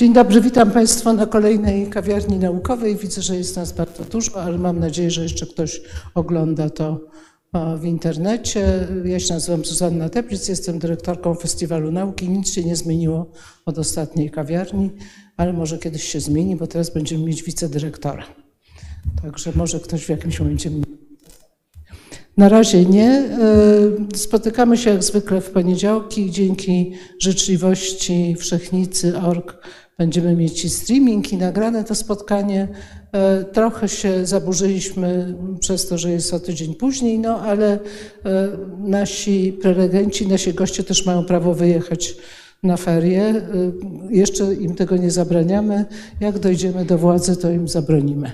Dzień dobry, witam Państwa na kolejnej kawiarni naukowej. Widzę, że jest nas bardzo dużo, ale mam nadzieję, że jeszcze ktoś ogląda to w internecie. Ja się nazywam Zuzanna Teplic, jestem dyrektorką Festiwalu Nauki. Nic się nie zmieniło od ostatniej kawiarni, ale może kiedyś się zmieni, bo teraz będziemy mieć wicedyrektora. Także może ktoś w jakimś momencie na razie nie. E, spotykamy się jak zwykle w poniedziałki. Dzięki życzliwości Wszechnicy.org będziemy mieć streaming, i nagrane to spotkanie. E, trochę się zaburzyliśmy przez to, że jest o tydzień później, no ale e, nasi prelegenci, nasi goście też mają prawo wyjechać na ferie. Jeszcze im tego nie zabraniamy. Jak dojdziemy do władzy, to im zabronimy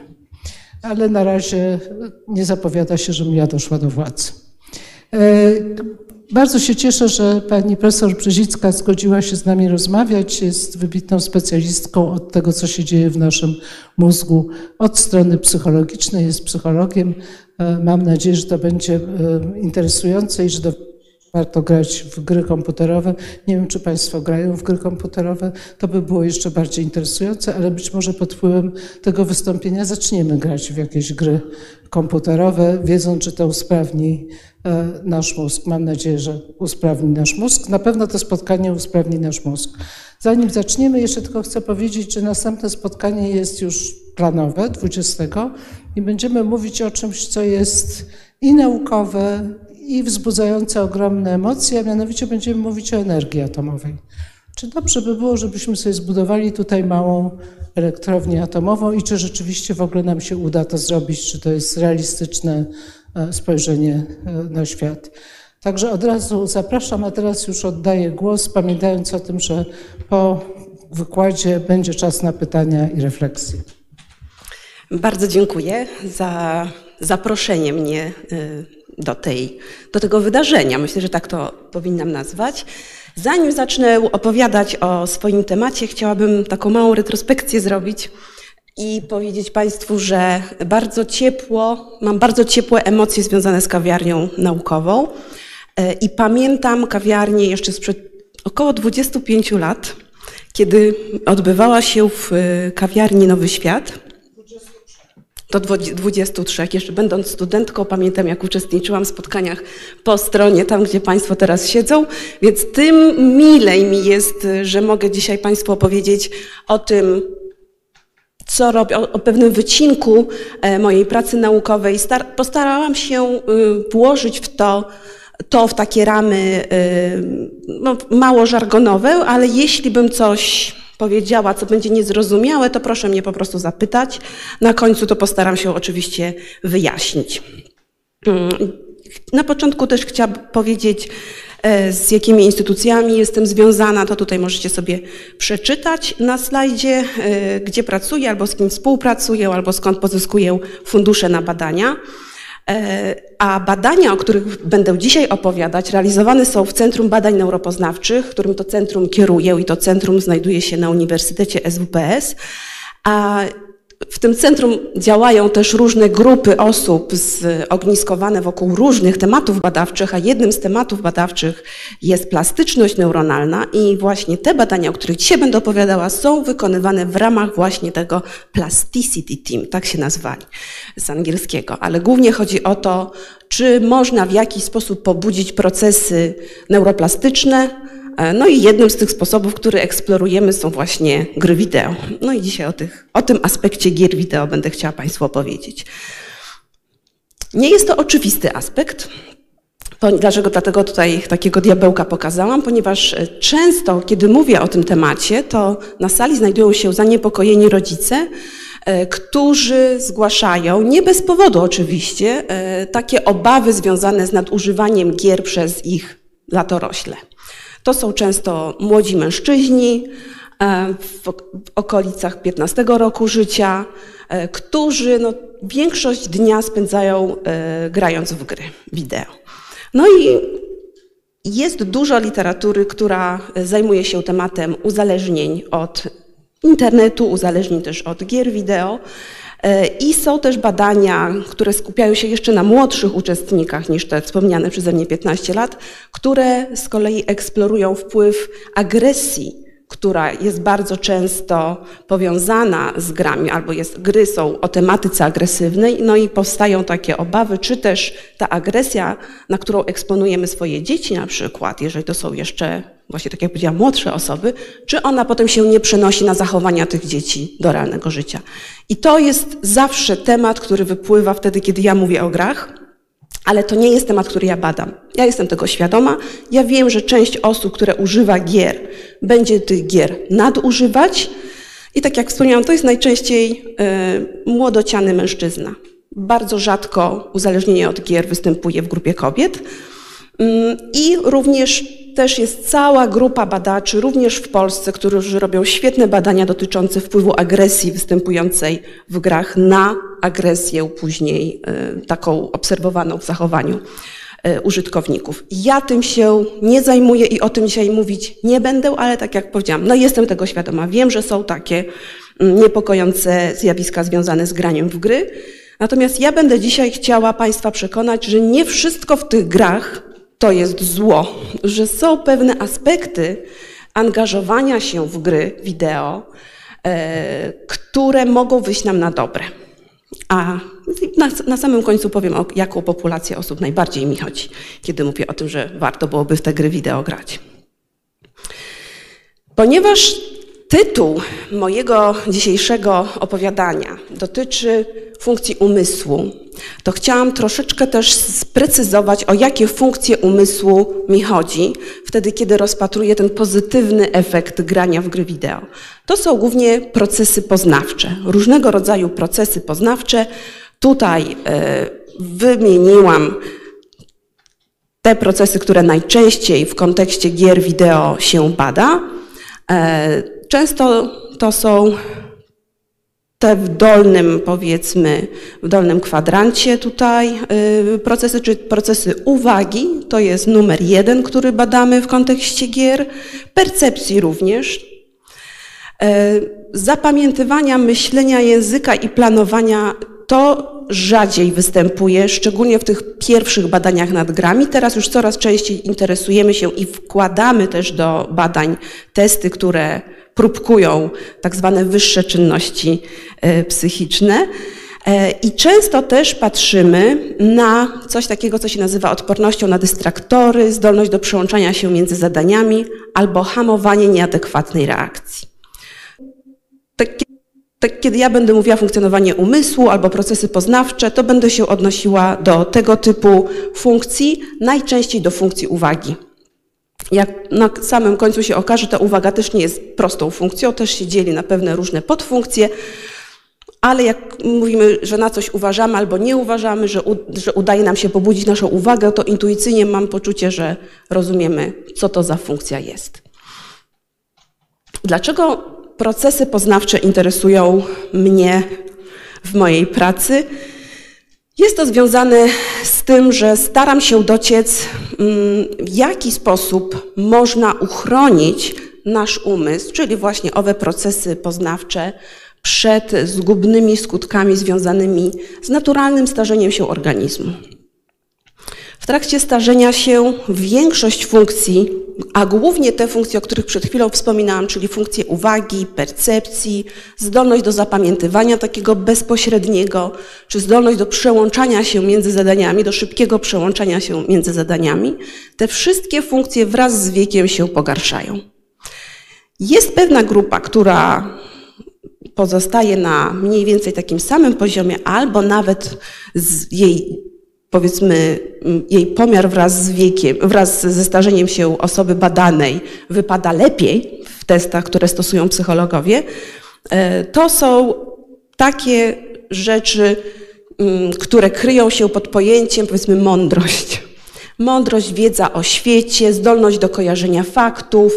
ale na razie nie zapowiada się, żebym ja doszła do władzy. Bardzo się cieszę, że pani profesor Brzezicka zgodziła się z nami rozmawiać. Jest wybitną specjalistką od tego, co się dzieje w naszym mózgu od strony psychologicznej, jest psychologiem. E, mam nadzieję, że to będzie e, interesujące i że do warto grać w gry komputerowe. Nie wiem, czy Państwo grają w gry komputerowe. To by było jeszcze bardziej interesujące, ale być może pod wpływem tego wystąpienia zaczniemy grać w jakieś gry komputerowe, wiedząc, że to usprawni e, nasz mózg. Mam nadzieję, że usprawni nasz mózg. Na pewno to spotkanie usprawni nasz mózg. Zanim zaczniemy, jeszcze tylko chcę powiedzieć, że następne spotkanie jest już planowe, 20 i będziemy mówić o czymś, co jest i naukowe, i wzbudzające ogromne emocje, a mianowicie będziemy mówić o energii atomowej. Czy dobrze by było, żebyśmy sobie zbudowali tutaj małą elektrownię atomową i czy rzeczywiście w ogóle nam się uda to zrobić, czy to jest realistyczne e, spojrzenie e, na świat. Także od razu zapraszam, a teraz już oddaję głos, pamiętając o tym, że po wykładzie będzie czas na pytania i refleksje. Bardzo dziękuję za zaproszenie mnie e, do, tej, do tego wydarzenia. Myślę, że tak to powinnam nazwać. Zanim zacznę opowiadać o swoim temacie, chciałabym taką małą retrospekcję zrobić i powiedzieć Państwu, że bardzo ciepło, mam bardzo ciepłe emocje związane z kawiarnią naukową. E, I pamiętam kawiarnię jeszcze sprzed około 25 lat, kiedy odbywała się w e, kawiarni Nowy Świat do 23. Jeszcze będąc studentką, pamiętam jak uczestniczyłam w spotkaniach po stronie, tam gdzie Państwo teraz siedzą, więc tym milej mi jest, że mogę dzisiaj Państwu opowiedzieć o tym, co robię, o, o pewnym wycinku e, mojej pracy naukowej. Star postarałam się y, włożyć w to, to w takie ramy y, no, mało żargonowe, ale jeśli bym coś powiedziała, co będzie niezrozumiałe, to proszę mnie po prostu zapytać. Na końcu to postaram się oczywiście wyjaśnić. Na początku też chciałabym powiedzieć, e, z jakimi instytucjami jestem związana, to tutaj możecie sobie przeczytać na slajdzie, e, gdzie pracuję, albo z kim współpracuję, albo skąd pozyskuję fundusze na badania. E, a badania, o których będę dzisiaj opowiadać, realizowane są w Centrum Badań Neuropoznawczych, którym to centrum kieruję i to centrum znajduje się na Uniwersytecie SWPS. A w tym centrum działają też różne grupy osób zogniskowane wokół różnych tematów badawczych, a jednym z tematów badawczych jest plastyczność neuronalna i właśnie te badania, o których dzisiaj będę opowiadała, są wykonywane w ramach właśnie tego Plasticity Team, tak się nazwali z angielskiego, ale głównie chodzi o to, czy można w jakiś sposób pobudzić procesy neuroplastyczne, no i jednym z tych sposobów, który eksplorujemy są właśnie gry wideo. No i dzisiaj o, tych, o tym aspekcie gier wideo będę chciała Państwu opowiedzieć. Nie jest to oczywisty aspekt. Dlaczego? Dlatego tutaj takiego diabełka pokazałam, ponieważ e, często, kiedy mówię o tym temacie, to na sali znajdują się zaniepokojeni rodzice, e, którzy zgłaszają, nie bez powodu oczywiście, takie obawy związane z nadużywaniem gier przez ich latorośle. To są często młodzi mężczyźni e, w okolicach 15 roku życia, e, którzy no, większość dnia spędzają e, grając w gry wideo. No i jest dużo literatury, która zajmuje się tematem uzależnień od internetu, uzależnień też od gier wideo. E, I są też badania, które skupiają się jeszcze na młodszych uczestnikach niż te wspomniane przeze mnie 15 lat, które z kolei eksplorują wpływ agresji która jest bardzo często powiązana z grami, albo jest, gry są o tematyce agresywnej, no i powstają takie obawy, czy też ta agresja, na którą eksponujemy swoje dzieci na przykład, jeżeli to są jeszcze, właśnie tak jak powiedziałam, młodsze osoby, czy ona potem się nie przenosi na zachowania tych dzieci do realnego życia. I to jest zawsze temat, który wypływa wtedy, kiedy ja mówię o grach, ale to nie jest temat, który ja badam. Ja jestem tego świadoma. Ja wiem, że część osób, które używa gier, będzie tych gier nadużywać. I tak jak wspomniałam, to jest najczęściej y, młodociany mężczyzna. Bardzo rzadko uzależnienie od gier występuje w grupie kobiet. Y, I również też jest cała grupa badaczy, również w Polsce, którzy robią świetne badania dotyczące wpływu agresji występującej w grach na agresję później e, taką obserwowaną w zachowaniu e, użytkowników. Ja tym się nie zajmuję i o tym dzisiaj mówić nie będę, ale tak jak powiedziałam, no jestem tego świadoma. Wiem, że są takie mm, niepokojące zjawiska związane z graniem w gry. Natomiast ja będę dzisiaj chciała Państwa przekonać, że nie wszystko w tych grach to jest zło, że są pewne aspekty angażowania się w gry wideo, e, które mogą wyjść nam na dobre. A na, na, samym końcu powiem, o jaką populację osób najbardziej mi chodzi, kiedy mówię o tym, że warto byłoby w te gry wideo grać. Ponieważ tytuł mojego dzisiejszego opowiadania dotyczy funkcji umysłu, to chciałam troszeczkę też sprecyzować, o jakie funkcje umysłu mi chodzi, wtedy kiedy rozpatruję ten pozytywny efekt grania w gry wideo. To są głównie procesy poznawcze, różnego rodzaju procesy poznawcze. Tutaj e, wymieniłam te procesy, które najczęściej w kontekście gier wideo się bada. Często to są te w dolnym, powiedzmy, w dolnym kwadrancie tutaj y, procesy, czy procesy uwagi, to jest numer jeden, który badamy w kontekście gier, percepcji również, y, zapamiętywania myślenia języka i planowania to rzadziej występuje, szczególnie w tych pierwszych badaniach nad grami. Teraz już coraz częściej interesujemy się i wkładamy też do badań testy, które próbkują tak zwane wyższe czynności e, psychiczne. E, I często też patrzymy na coś takiego, co się nazywa odpornością na dystraktory, zdolność do przełączania się między zadaniami albo hamowanie nieadekwatnej reakcji. Tak, tak, kiedy ja będę mówiła funkcjonowanie umysłu albo procesy poznawcze, to będę się odnosiła do tego typu funkcji, najczęściej do funkcji uwagi. Jak na samym końcu się okaże, ta uwaga też nie jest prostą funkcją, też się dzieli na pewne różne podfunkcje, ale jak mówimy, że na coś uważamy albo nie uważamy, że, u, że udaje nam się pobudzić naszą uwagę, to intuicyjnie mam poczucie, że rozumiemy, co to za funkcja jest. Dlaczego procesy poznawcze interesują mnie w mojej pracy? Jest to związane z tym, że staram się dociec, mm, w jaki sposób można uchronić nasz umysł, czyli właśnie owe procesy poznawcze, przed zgubnymi skutkami związanymi z naturalnym starzeniem się organizmu. W trakcie starzenia się większość funkcji, a głównie te funkcje, o których przed chwilą wspominałam, czyli funkcje uwagi, percepcji, zdolność do zapamiętywania takiego bezpośredniego, czy zdolność do przełączania się między zadaniami, do szybkiego przełączania się między zadaniami, te wszystkie funkcje wraz z wiekiem się pogarszają. Jest pewna grupa, która pozostaje na mniej więcej takim samym poziomie, albo nawet jej powiedzmy, jej pomiar wraz z wiekiem, wraz ze starzeniem się osoby badanej wypada lepiej w testach, które stosują psychologowie, e, to są takie rzeczy, mm, które kryją się pod pojęciem, powiedzmy, mądrość. Mądrość, wiedza o świecie, zdolność do kojarzenia faktów,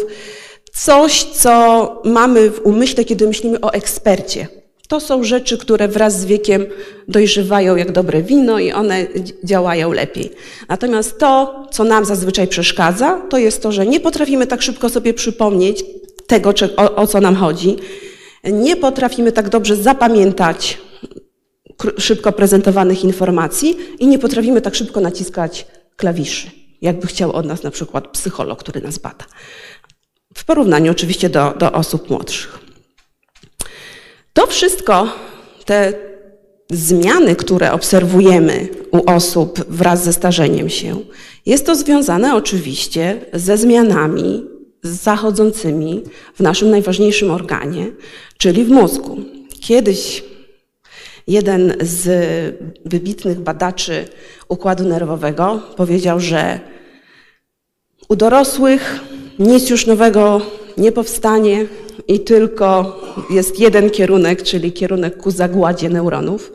coś, co mamy w umyśle, kiedy myślimy o ekspercie. To są rzeczy, które wraz z wiekiem dojrzewają jak dobre wino i one działają lepiej. Natomiast to, co nam zazwyczaj przeszkadza, to jest to, że nie potrafimy tak szybko sobie przypomnieć tego, o, o co nam chodzi. Nie potrafimy tak dobrze zapamiętać szybko prezentowanych informacji i nie potrafimy tak szybko naciskać klawiszy, jakby chciał od nas na przykład psycholog, który nas bada. w porównaniu oczywiście do, do osób młodszych. To wszystko, te zmiany, które obserwujemy u osób wraz ze starzeniem się, jest to związane oczywiście ze zmianami zachodzącymi w naszym najważniejszym organie, czyli w mózgu. Kiedyś jeden z wybitnych badaczy układu nerwowego powiedział, że u dorosłych nic już nowego nie powstanie i tylko jest jeden kierunek, czyli kierunek ku zagładzie neuronów.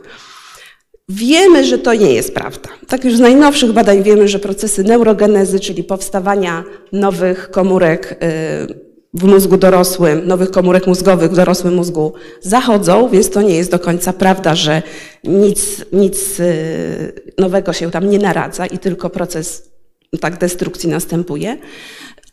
Wiemy, że to nie jest prawda. Tak już z najnowszych badań wiemy, że procesy neurogenezy, czyli powstawania nowych komórek y, w mózgu dorosłym, nowych komórek mózgowych w dorosłym mózgu zachodzą, więc to nie jest do końca prawda, że nic, nic y, nowego się tam nie naradza i tylko proces tak destrukcji następuje.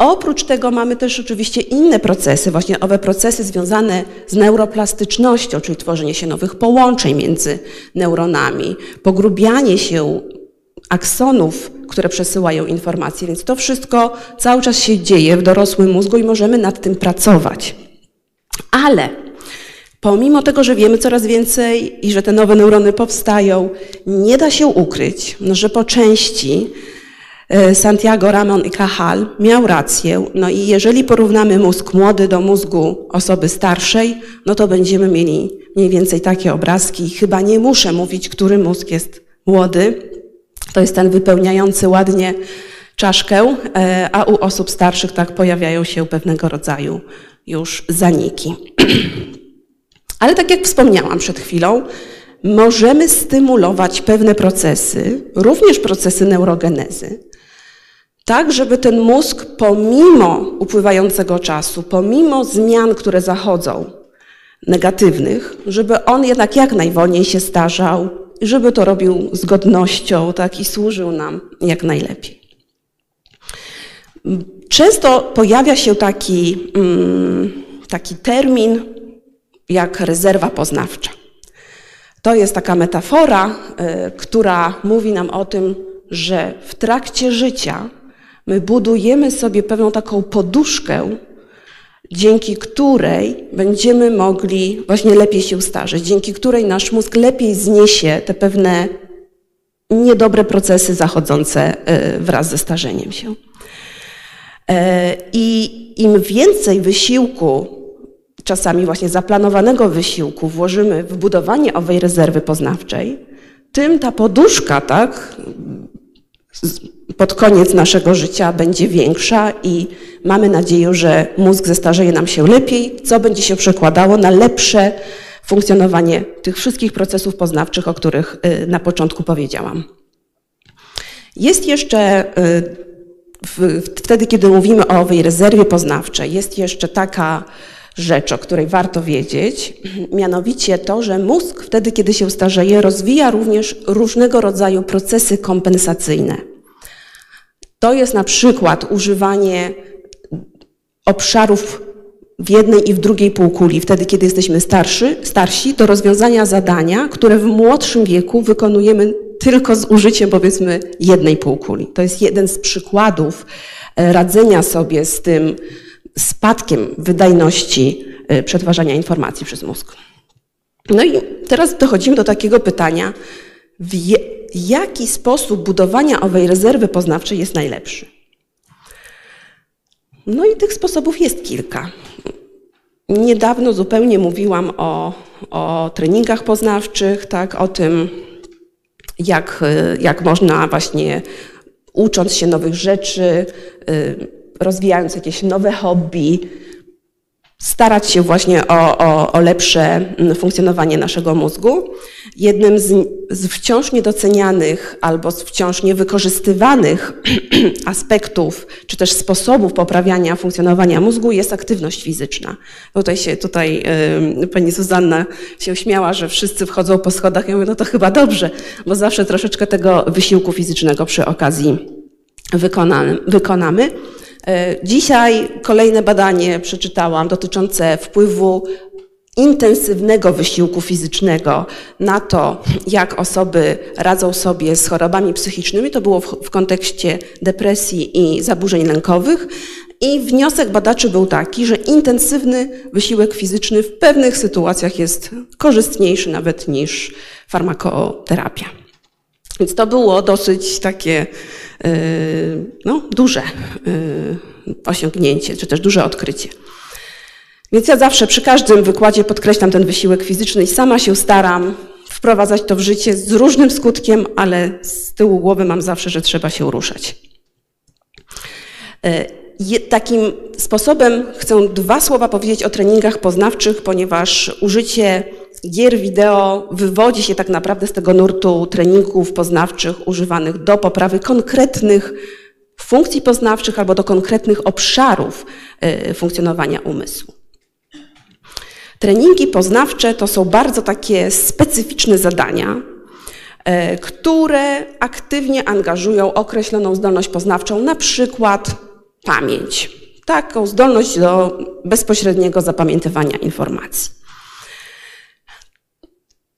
Oprócz tego mamy też oczywiście inne procesy, właśnie owe procesy związane z neuroplastycznością, czyli tworzenie się nowych połączeń między neuronami, pogrubianie się aksonów, które przesyłają informacje, więc to wszystko cały czas się dzieje w dorosłym mózgu i możemy nad tym pracować. Ale pomimo tego, że wiemy coraz więcej i że te nowe neurony powstają, nie da się ukryć, że po części Santiago Ramon i Cajal miał rację. No i jeżeli porównamy mózg młody do mózgu osoby starszej, no to będziemy mieli mniej więcej takie obrazki. Chyba nie muszę mówić, który mózg jest młody. To jest ten wypełniający ładnie czaszkę, e, a u osób starszych tak pojawiają się pewnego rodzaju już zaniki. Ale tak jak wspomniałam przed chwilą, możemy stymulować pewne procesy, również procesy neurogenezy, tak, żeby ten mózg pomimo upływającego czasu, pomimo zmian, które zachodzą, negatywnych, żeby on jednak jak najwolniej się starzał, żeby to robił z godnością, tak, i służył nam jak najlepiej. Często pojawia się taki, mm, taki termin jak rezerwa poznawcza. To jest taka metafora, y, która mówi nam o tym, że w trakcie życia My budujemy sobie pewną taką poduszkę, dzięki której będziemy mogli właśnie lepiej się starzeć, dzięki której nasz mózg lepiej zniesie te pewne niedobre procesy zachodzące e, wraz ze starzeniem się. E, I im więcej wysiłku, czasami właśnie zaplanowanego wysiłku, włożymy w budowanie owej rezerwy poznawczej, tym ta poduszka, tak, pod koniec naszego życia będzie większa i mamy nadzieję, że mózg zestarzeje nam się lepiej, co będzie się przekładało na lepsze funkcjonowanie tych wszystkich procesów poznawczych, o których y, na początku powiedziałam. Jest jeszcze, y, wtedy kiedy mówimy o owej rezerwie poznawczej, jest jeszcze taka rzecz, o której warto wiedzieć, mianowicie to, że mózg wtedy, kiedy się starzeje, rozwija również różnego rodzaju procesy kompensacyjne. To jest na przykład używanie obszarów w jednej i w drugiej półkuli, wtedy kiedy jesteśmy starszy, starsi, do rozwiązania zadania, które w młodszym wieku wykonujemy tylko z użyciem powiedzmy jednej półkuli. To jest jeden z przykładów e, radzenia sobie z tym spadkiem wydajności e, przetwarzania informacji przez mózg. No i teraz dochodzimy do takiego pytania, w jaki sposób budowania owej rezerwy poznawczej jest najlepszy? No i tych sposobów jest kilka. Niedawno zupełnie mówiłam o, o treningach poznawczych, tak, o tym, jak, jak można właśnie ucząc się nowych rzeczy, y, rozwijając jakieś nowe hobby, starać się właśnie o, o, o, lepsze mm, funkcjonowanie naszego mózgu. Jednym z, z wciąż niedocenianych albo z wciąż niewykorzystywanych aspektów, czy też sposobów poprawiania funkcjonowania mózgu jest aktywność fizyczna. Tutaj się, tutaj y, pani Zuzanna się śmiała, że wszyscy wchodzą po schodach. Ja mówię, no to chyba dobrze, bo zawsze troszeczkę tego wysiłku fizycznego przy okazji wykonamy. E, dzisiaj kolejne badanie przeczytałam dotyczące wpływu intensywnego wysiłku fizycznego na to, jak osoby radzą sobie z chorobami psychicznymi. To było w kontekście depresji i zaburzeń lękowych. I wniosek badaczy był taki, że intensywny wysiłek fizyczny w pewnych sytuacjach jest korzystniejszy nawet niż farmakoterapia. Więc to było dosyć takie no, duże osiągnięcie, czy też duże odkrycie. Więc ja zawsze przy każdym wykładzie podkreślam ten wysiłek fizyczny i sama się staram wprowadzać to w życie z różnym skutkiem, ale z tyłu głowy mam zawsze, że trzeba się ruszać. Takim sposobem chcę dwa słowa powiedzieć o treningach poznawczych, ponieważ użycie gier wideo wywodzi się tak naprawdę z tego nurtu treningów poznawczych używanych do poprawy konkretnych funkcji poznawczych albo do konkretnych obszarów e, funkcjonowania umysłu. Treningi poznawcze to są bardzo takie specyficzne zadania, e, które aktywnie angażują określoną zdolność poznawczą, na przykład pamięć, taką zdolność do bezpośredniego zapamiętywania informacji.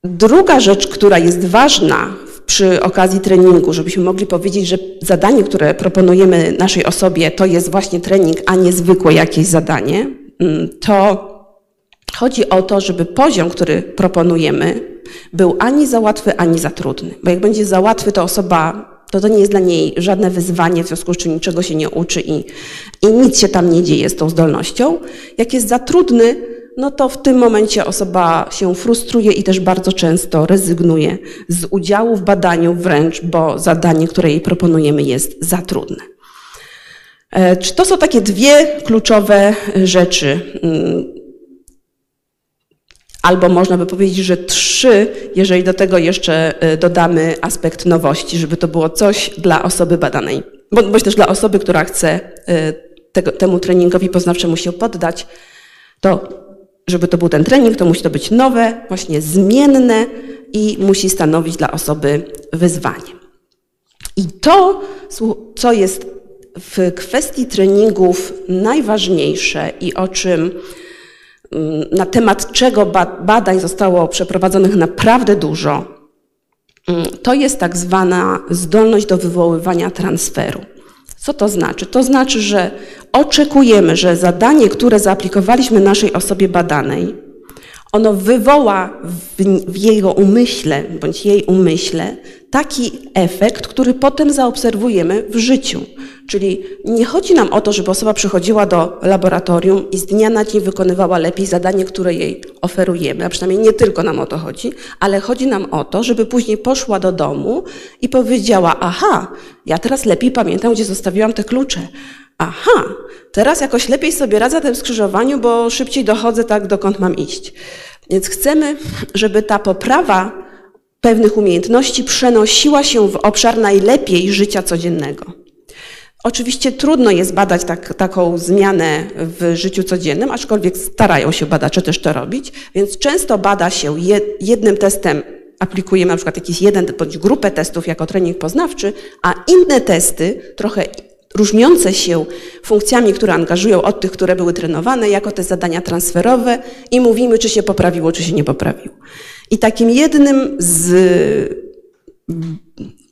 Druga rzecz, która jest ważna przy okazji treningu, żebyśmy mogli powiedzieć, że zadanie, które proponujemy naszej osobie, to jest właśnie trening, a nie zwykłe jakieś zadanie, mm, to chodzi o to, żeby poziom, który proponujemy, był ani za łatwy, ani za trudny. Bo jak będzie za łatwy, to osoba, to to nie jest dla niej żadne wyzwanie, w związku z czym niczego się nie uczy i, i nic się tam nie dzieje z tą zdolnością. Jak jest za trudny, no to w tym momencie osoba się frustruje i też bardzo często rezygnuje z udziału w badaniu wręcz, bo zadanie, które jej proponujemy jest za trudne. E, czy to są takie dwie kluczowe rzeczy? Mm, albo można by powiedzieć, że trzy, jeżeli do tego jeszcze e, dodamy aspekt nowości, żeby to było coś dla osoby badanej, bądź też dla osoby, która chce e, tego, temu treningowi poznawczemu się poddać, to żeby to był ten trening, to musi to być nowe, właśnie zmienne i musi stanowić dla osoby wyzwanie. I to, co jest w kwestii treningów najważniejsze i o czym mm, na temat czego badań zostało przeprowadzonych naprawdę dużo, mm, to jest tak zwana zdolność do wywoływania transferu. Co to znaczy? To znaczy, że oczekujemy, że zadanie, które zaaplikowaliśmy naszej osobie badanej, ono wywoła w, w jego umyśle bądź jej umyśle taki efekt, który potem zaobserwujemy w życiu. Czyli nie chodzi nam o to, żeby osoba przychodziła do laboratorium i z dnia na dzień wykonywała lepiej zadanie, które jej oferujemy, a przynajmniej nie tylko nam o to chodzi, ale chodzi nam o to, żeby później poszła do domu i powiedziała: Aha, ja teraz lepiej pamiętam, gdzie zostawiłam te klucze. Aha, teraz jakoś lepiej sobie radzę na tym skrzyżowaniu, bo szybciej dochodzę tak, dokąd mam iść. Więc chcemy, żeby ta poprawa pewnych umiejętności przenosiła się w obszar najlepiej życia codziennego. Oczywiście trudno jest badać tak, taką zmianę w życiu codziennym, aczkolwiek starają się badacze też to robić, więc często bada się jednym testem, aplikujemy na przykład jakiś jeden bądź grupę testów jako trening poznawczy, a inne testy, trochę różniące się funkcjami, które angażują od tych, które były trenowane, jako te zadania transferowe i mówimy, czy się poprawiło, czy się nie poprawiło. I takim jednym z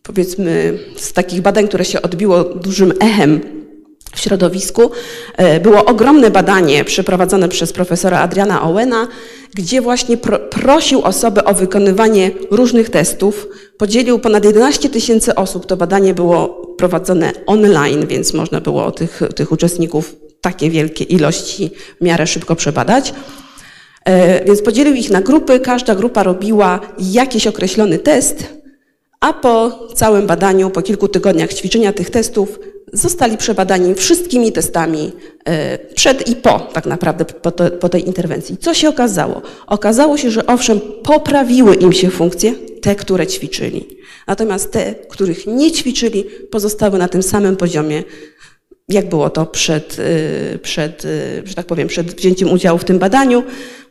powiedzmy z takich badań, które się odbiło dużym echem w środowisku, e, było ogromne badanie przeprowadzone przez profesora Adriana Owena, gdzie właśnie pro, prosił osoby o wykonywanie różnych testów. Podzielił ponad 11 tysięcy osób. To badanie było prowadzone online, więc można było tych, tych uczestników takie wielkie ilości w miarę szybko przebadać. E, więc podzielił ich na grupy, każda grupa robiła jakiś określony test, a po całym badaniu, po kilku tygodniach ćwiczenia tych testów, zostali przebadani wszystkimi testami e, przed i po, tak naprawdę, po, to, po, tej interwencji. Co się okazało? Okazało się, że owszem, poprawiły im się funkcje, te, które ćwiczyli. Natomiast te, których nie ćwiczyli, pozostały na tym samym poziomie, jak było to przed, e, przed e, że tak powiem, przed wzięciem udziału w tym badaniu.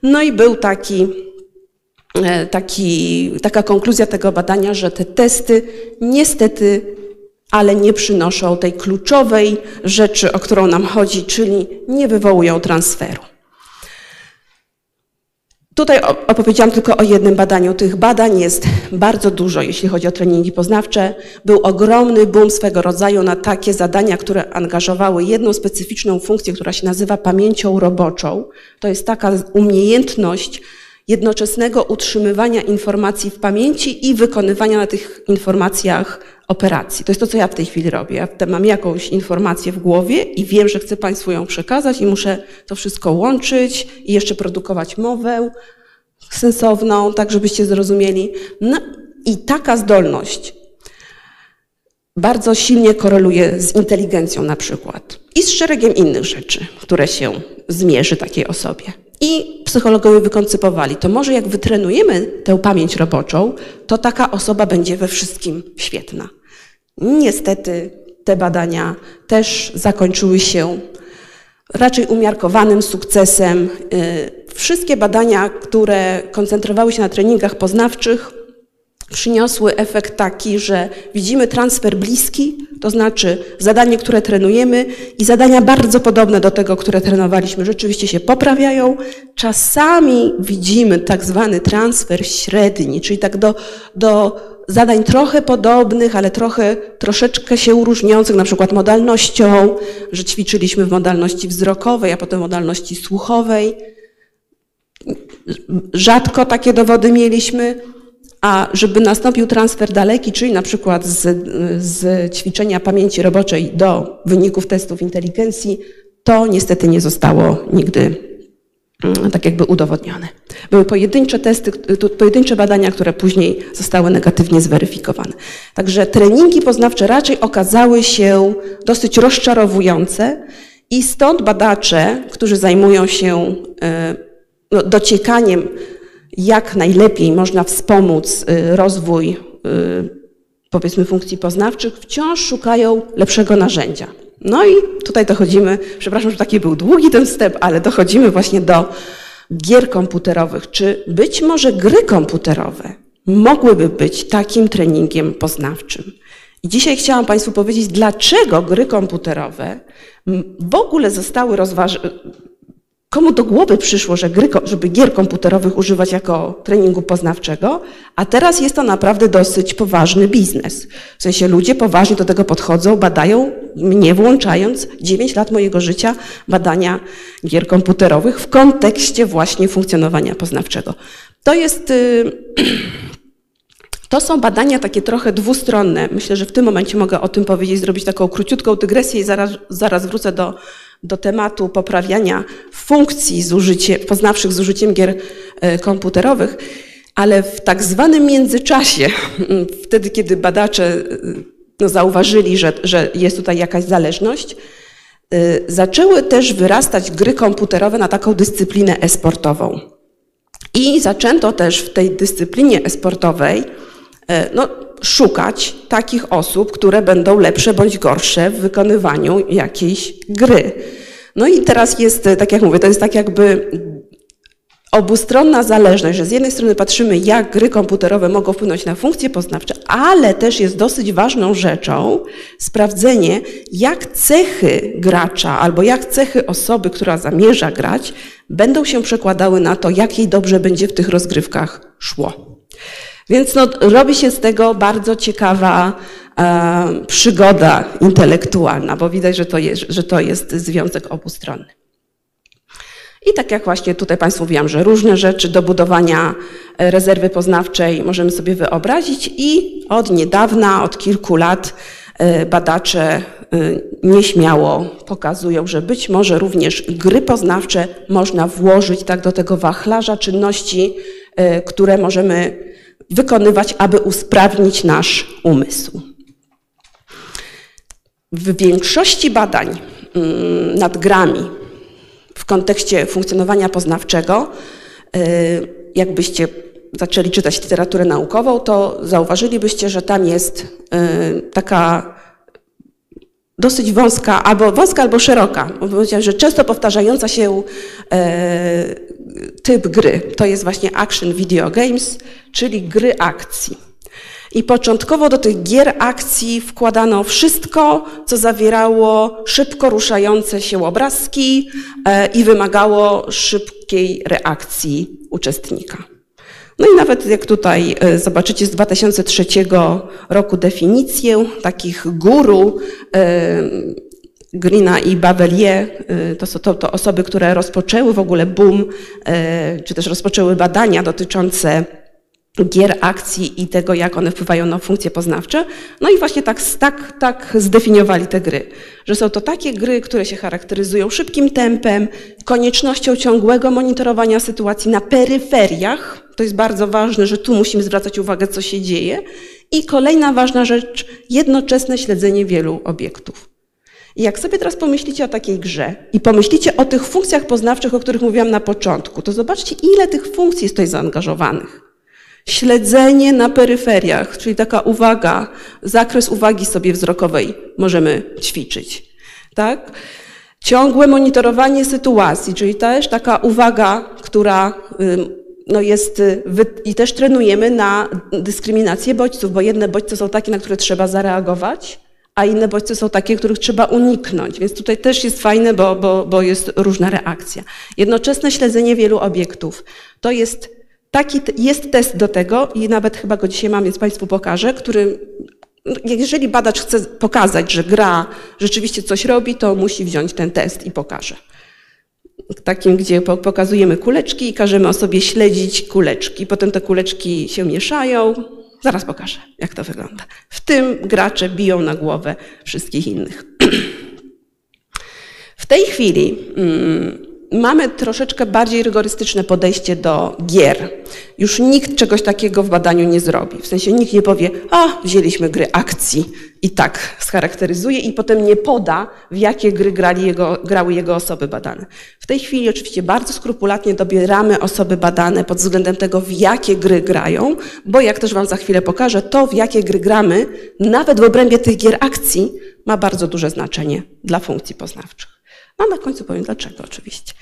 No i był taki taki, taka konkluzja tego badania, że te testy niestety, ale nie przynoszą tej kluczowej rzeczy, o którą nam chodzi, czyli nie wywołują transferu. Tutaj opowiedziałam tylko o jednym badaniu. Tych badań jest bardzo dużo, jeśli chodzi o treningi poznawcze. Był ogromny boom swego rodzaju na takie zadania, które angażowały jedną specyficzną funkcję, która się nazywa pamięcią roboczą. To jest taka umiejętność jednoczesnego utrzymywania informacji w pamięci i wykonywania na tych informacjach operacji. To jest to, co ja w tej chwili robię. Ja mam jakąś informację w głowie i wiem, że chcę Państwu ją przekazać i muszę to wszystko łączyć i jeszcze produkować mowę sensowną, tak żebyście zrozumieli. No i taka zdolność bardzo silnie koreluje z inteligencją na przykład i z szeregiem innych rzeczy, które się zmierzy takiej osobie. I psychologowie wykoncypowali, to może jak wytrenujemy tę pamięć roboczą, to taka osoba będzie we wszystkim świetna. Niestety te badania też zakończyły się raczej umiarkowanym sukcesem. Y, wszystkie badania, które koncentrowały się na treningach poznawczych, przyniosły efekt taki, że widzimy transfer bliski, to znaczy zadanie, które trenujemy i zadania bardzo podobne do tego, które trenowaliśmy, rzeczywiście się poprawiają. Czasami widzimy tak zwany transfer średni, czyli tak do, do zadań trochę podobnych, ale trochę, troszeczkę się różniących, na przykład modalnością, że ćwiczyliśmy w modalności wzrokowej, a potem modalności słuchowej. Rzadko takie dowody mieliśmy, a żeby nastąpił transfer daleki, czyli na przykład z, z ćwiczenia pamięci roboczej do wyników testów inteligencji, to niestety nie zostało nigdy mm, tak jakby udowodnione. Były pojedyncze testy, pojedyncze badania, które później zostały negatywnie zweryfikowane. Także treningi poznawcze raczej okazały się dosyć rozczarowujące i stąd badacze, którzy zajmują się e, no, dociekaniem jak najlepiej można wspomóc y, rozwój y, powiedzmy funkcji poznawczych, wciąż szukają lepszego narzędzia. No i tutaj dochodzimy, przepraszam, że taki był długi ten wstęp, ale dochodzimy właśnie do gier komputerowych. Czy być może gry komputerowe mogłyby być takim treningiem poznawczym? I dzisiaj chciałam Państwu powiedzieć, dlaczego gry komputerowe w ogóle zostały rozważone Komu do głowy przyszło, że gry, żeby gier komputerowych używać jako treningu poznawczego, a teraz jest to naprawdę dosyć poważny biznes. W sensie ludzie poważnie do tego podchodzą, badają, mnie włączając 9 lat mojego życia badania gier komputerowych w kontekście właśnie funkcjonowania poznawczego. To jest... Y, to są badania takie trochę dwustronne. Myślę, że w tym momencie mogę o tym powiedzieć, zrobić taką króciutką dygresję i zaraz, zaraz wrócę do do tematu poprawiania funkcji z użyciem, poznawczych z użyciem gier e, komputerowych, ale w tak zwanym międzyczasie, wtedy kiedy badacze e, no, zauważyli, że, że jest tutaj jakaś zależność, e, zaczęły też wyrastać gry komputerowe na taką dyscyplinę esportową. I zaczęto też w tej dyscyplinie esportowej no, szukać takich osób, które będą lepsze bądź gorsze w wykonywaniu jakiejś gry. No i teraz jest, tak jak mówię, to jest tak jakby obustronna zależność, że z jednej strony patrzymy, jak gry komputerowe mogą wpłynąć na funkcje poznawcze, ale też jest dosyć ważną rzeczą sprawdzenie, jak cechy gracza albo jak cechy osoby, która zamierza grać, będą się przekładały na to, jak jej dobrze będzie w tych rozgrywkach szło. Więc no, robi się z tego bardzo ciekawa e, przygoda intelektualna, bo widać, że to, jest, że to jest związek obustronny. I tak jak właśnie tutaj Państwu mówiłam, że różne rzeczy do budowania e, rezerwy poznawczej możemy sobie wyobrazić i od niedawna, od kilku lat e, badacze e, nieśmiało pokazują, że być może również gry poznawcze można włożyć tak do tego wachlarza czynności, które możemy wykonywać, aby usprawnić nasz umysł. W większości badań mm, nad grami w kontekście funkcjonowania poznawczego, y, jakbyście zaczęli czytać literaturę naukową, to zauważylibyście, że tam jest y, taka dosyć wąska, albo wąska, albo szeroka, że często powtarzająca się e, typ gry to jest właśnie action video games, czyli gry akcji. I początkowo do tych gier akcji wkładano wszystko, co zawierało szybko ruszające się obrazki e, i wymagało szybkiej reakcji uczestnika. No i nawet jak tutaj e, zobaczycie z 2003 roku definicję takich guru Greena i Bavelier, to są to, to osoby, które rozpoczęły w ogóle boom, czy też rozpoczęły badania dotyczące gier akcji i tego, jak one wpływają na funkcje poznawcze. No i właśnie tak, tak, tak zdefiniowali te gry, że są to takie gry, które się charakteryzują szybkim tempem, koniecznością ciągłego monitorowania sytuacji na peryferiach. To jest bardzo ważne, że tu musimy zwracać uwagę, co się dzieje. I kolejna ważna rzecz, jednoczesne śledzenie wielu obiektów. I jak sobie teraz pomyślicie o takiej grze i pomyślicie o tych funkcjach poznawczych, o których mówiłam na początku, to zobaczcie, ile tych funkcji jest tutaj zaangażowanych. Śledzenie na peryferiach, czyli taka uwaga, zakres uwagi sobie wzrokowej możemy ćwiczyć. Tak? Ciągłe monitorowanie sytuacji, czyli też taka uwaga, która no jest, i też trenujemy na dyskryminację bodźców, bo jedne bodźce są takie, na które trzeba zareagować, a inne bodźce są takie, których trzeba uniknąć. Więc tutaj też jest fajne, bo, bo, bo jest różna reakcja. Jednoczesne śledzenie wielu obiektów. To jest Taki jest test do tego i nawet chyba go dzisiaj mam, więc Państwu pokażę, który, jeżeli badacz chce pokazać, że gra rzeczywiście coś robi, to musi wziąć ten test i pokaże. Takim, gdzie pokazujemy kuleczki i każemy osobie śledzić kuleczki. Potem te kuleczki się mieszają. Zaraz pokażę, jak to wygląda. W tym gracze biją na głowę wszystkich innych. W tej chwili mm, mamy troszeczkę bardziej rygorystyczne podejście do gier. Już nikt czegoś takiego w badaniu nie zrobi. W sensie nikt nie powie, a wzięliśmy gry akcji i tak scharakteryzuje i potem nie poda, w jakie gry grali jego, grały jego osoby badane. W tej chwili oczywiście bardzo skrupulatnie dobieramy osoby badane pod względem tego, w jakie gry grają, bo jak też Wam za chwilę pokażę, to w jakie gry gramy, nawet w obrębie tych gier akcji, ma bardzo duże znaczenie dla funkcji poznawczych. A na końcu powiem dlaczego oczywiście.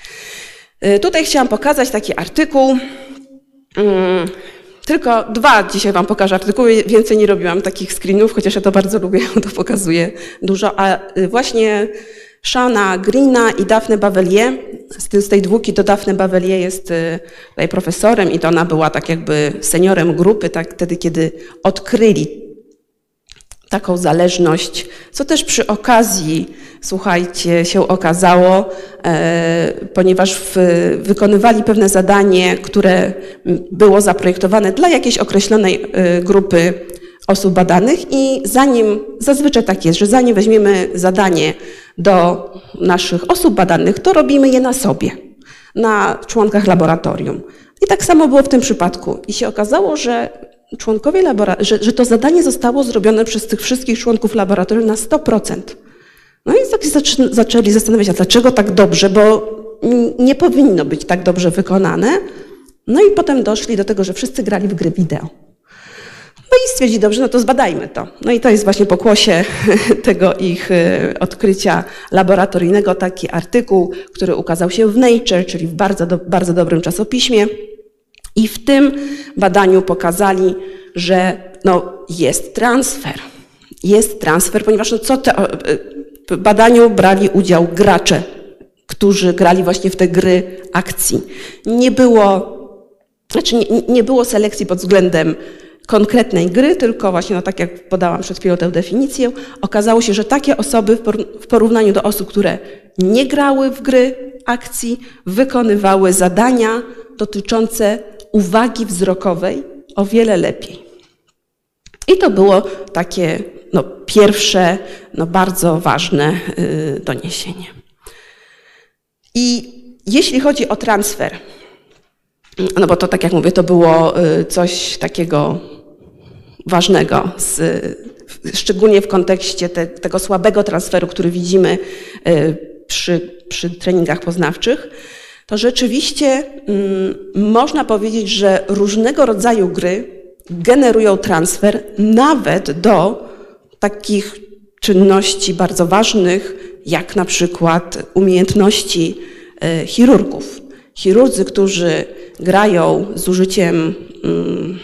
Y, tutaj chciałam pokazać taki artykuł. Mm, tylko dwa dzisiaj Wam pokażę artykuły, więcej nie robiłam takich screenów, chociaż ja to bardzo lubię, to pokazuje dużo. A y, właśnie Shana Greena i Daphne Bavelier, z tej dwójki to Daphne Bavelier jest y, tutaj profesorem i to ona była tak jakby seniorem grupy, tak wtedy, kiedy odkryli taką zależność, co też przy okazji, słuchajcie, się okazało, e, ponieważ wykonywali pewne zadanie, które było zaprojektowane dla jakiejś określonej e, grupy osób badanych i zanim, zazwyczaj tak jest, że zanim weźmiemy zadanie do naszych osób badanych, to robimy je na sobie, na członkach laboratorium. I tak samo było w tym przypadku. I się okazało, że członkowie że, że to zadanie zostało zrobione przez tych wszystkich członków laboratorium na 100%. No i tak zaczęli zastanawiać się, dlaczego tak dobrze, bo nie powinno być tak dobrze wykonane. No i potem doszli do tego, że wszyscy grali w gry wideo. No i stwierdzi, dobrze, no to zbadajmy to. No i to jest właśnie pokłosie tego ich y, odkrycia laboratoryjnego taki artykuł, który ukazał się w Nature, czyli w bardzo, do, bardzo dobrym czasopiśmie. I w tym badaniu pokazali, że no, jest transfer. Jest transfer, ponieważ no, co te, w badaniu brali udział gracze, którzy grali właśnie w te gry akcji. Nie było, znaczy nie, nie było selekcji pod względem konkretnej gry, tylko właśnie, no tak jak podałam przed chwilą tę definicję, okazało się, że takie osoby w porównaniu do osób, które nie grały w gry akcji, wykonywały zadania dotyczące uwagi wzrokowej o wiele lepiej. I to było takie no, pierwsze, no, bardzo ważne y, doniesienie. I jeśli chodzi o transfer, no bo to tak jak mówię, to było y, coś takiego ważnego, z, szczególnie w kontekście te, tego słabego transferu, który widzimy y, przy, przy treningach poznawczych to rzeczywiście mm, można powiedzieć, że różnego rodzaju gry generują transfer nawet do takich czynności bardzo ważnych, jak na przykład umiejętności e, chirurgów. Chirurdzy, którzy grają z użyciem, mm,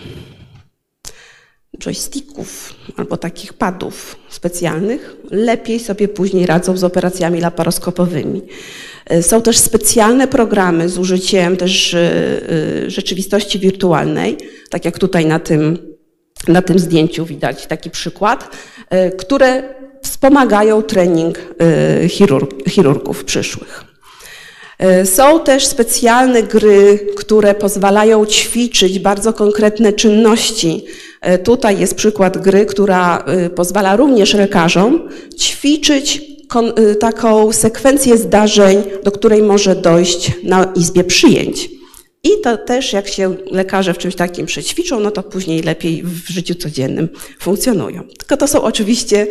joysticków albo takich padów specjalnych lepiej sobie później radzą z operacjami laparoskopowymi. E, są też specjalne programy z użyciem też e, e, rzeczywistości wirtualnej, tak jak tutaj na tym, na tym zdjęciu widać taki przykład, które wspomagają trening chirurg, chirurgów przyszłych. Są też specjalne gry, które pozwalają ćwiczyć bardzo konkretne czynności. Tutaj jest przykład gry, która pozwala również lekarzom ćwiczyć Y, taką sekwencję zdarzeń, do której może dojść na izbie przyjęć. I to też, jak się lekarze w czymś takim przećwiczą, no to później lepiej w życiu codziennym funkcjonują. Tylko to są oczywiście,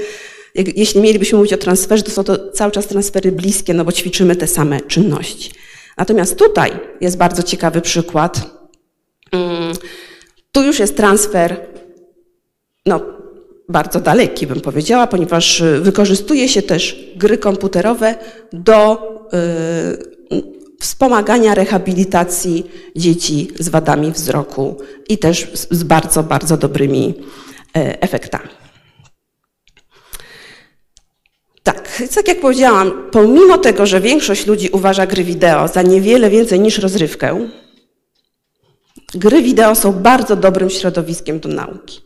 jeśli mielibyśmy mówić o transferze, to są to cały czas transfery bliskie, no bo ćwiczymy te same czynności. Natomiast tutaj jest bardzo ciekawy przykład. Mm, tu już jest transfer no, bardzo daleki, bym powiedziała, ponieważ y, wykorzystuje się też gry komputerowe do y, wspomagania rehabilitacji dzieci z wadami wzroku i też z bardzo, bardzo dobrymi e, efektami. Tak, tak jak powiedziałam, pomimo tego, że większość ludzi uważa gry wideo za niewiele więcej niż rozrywkę, gry wideo są bardzo dobrym środowiskiem do nauki.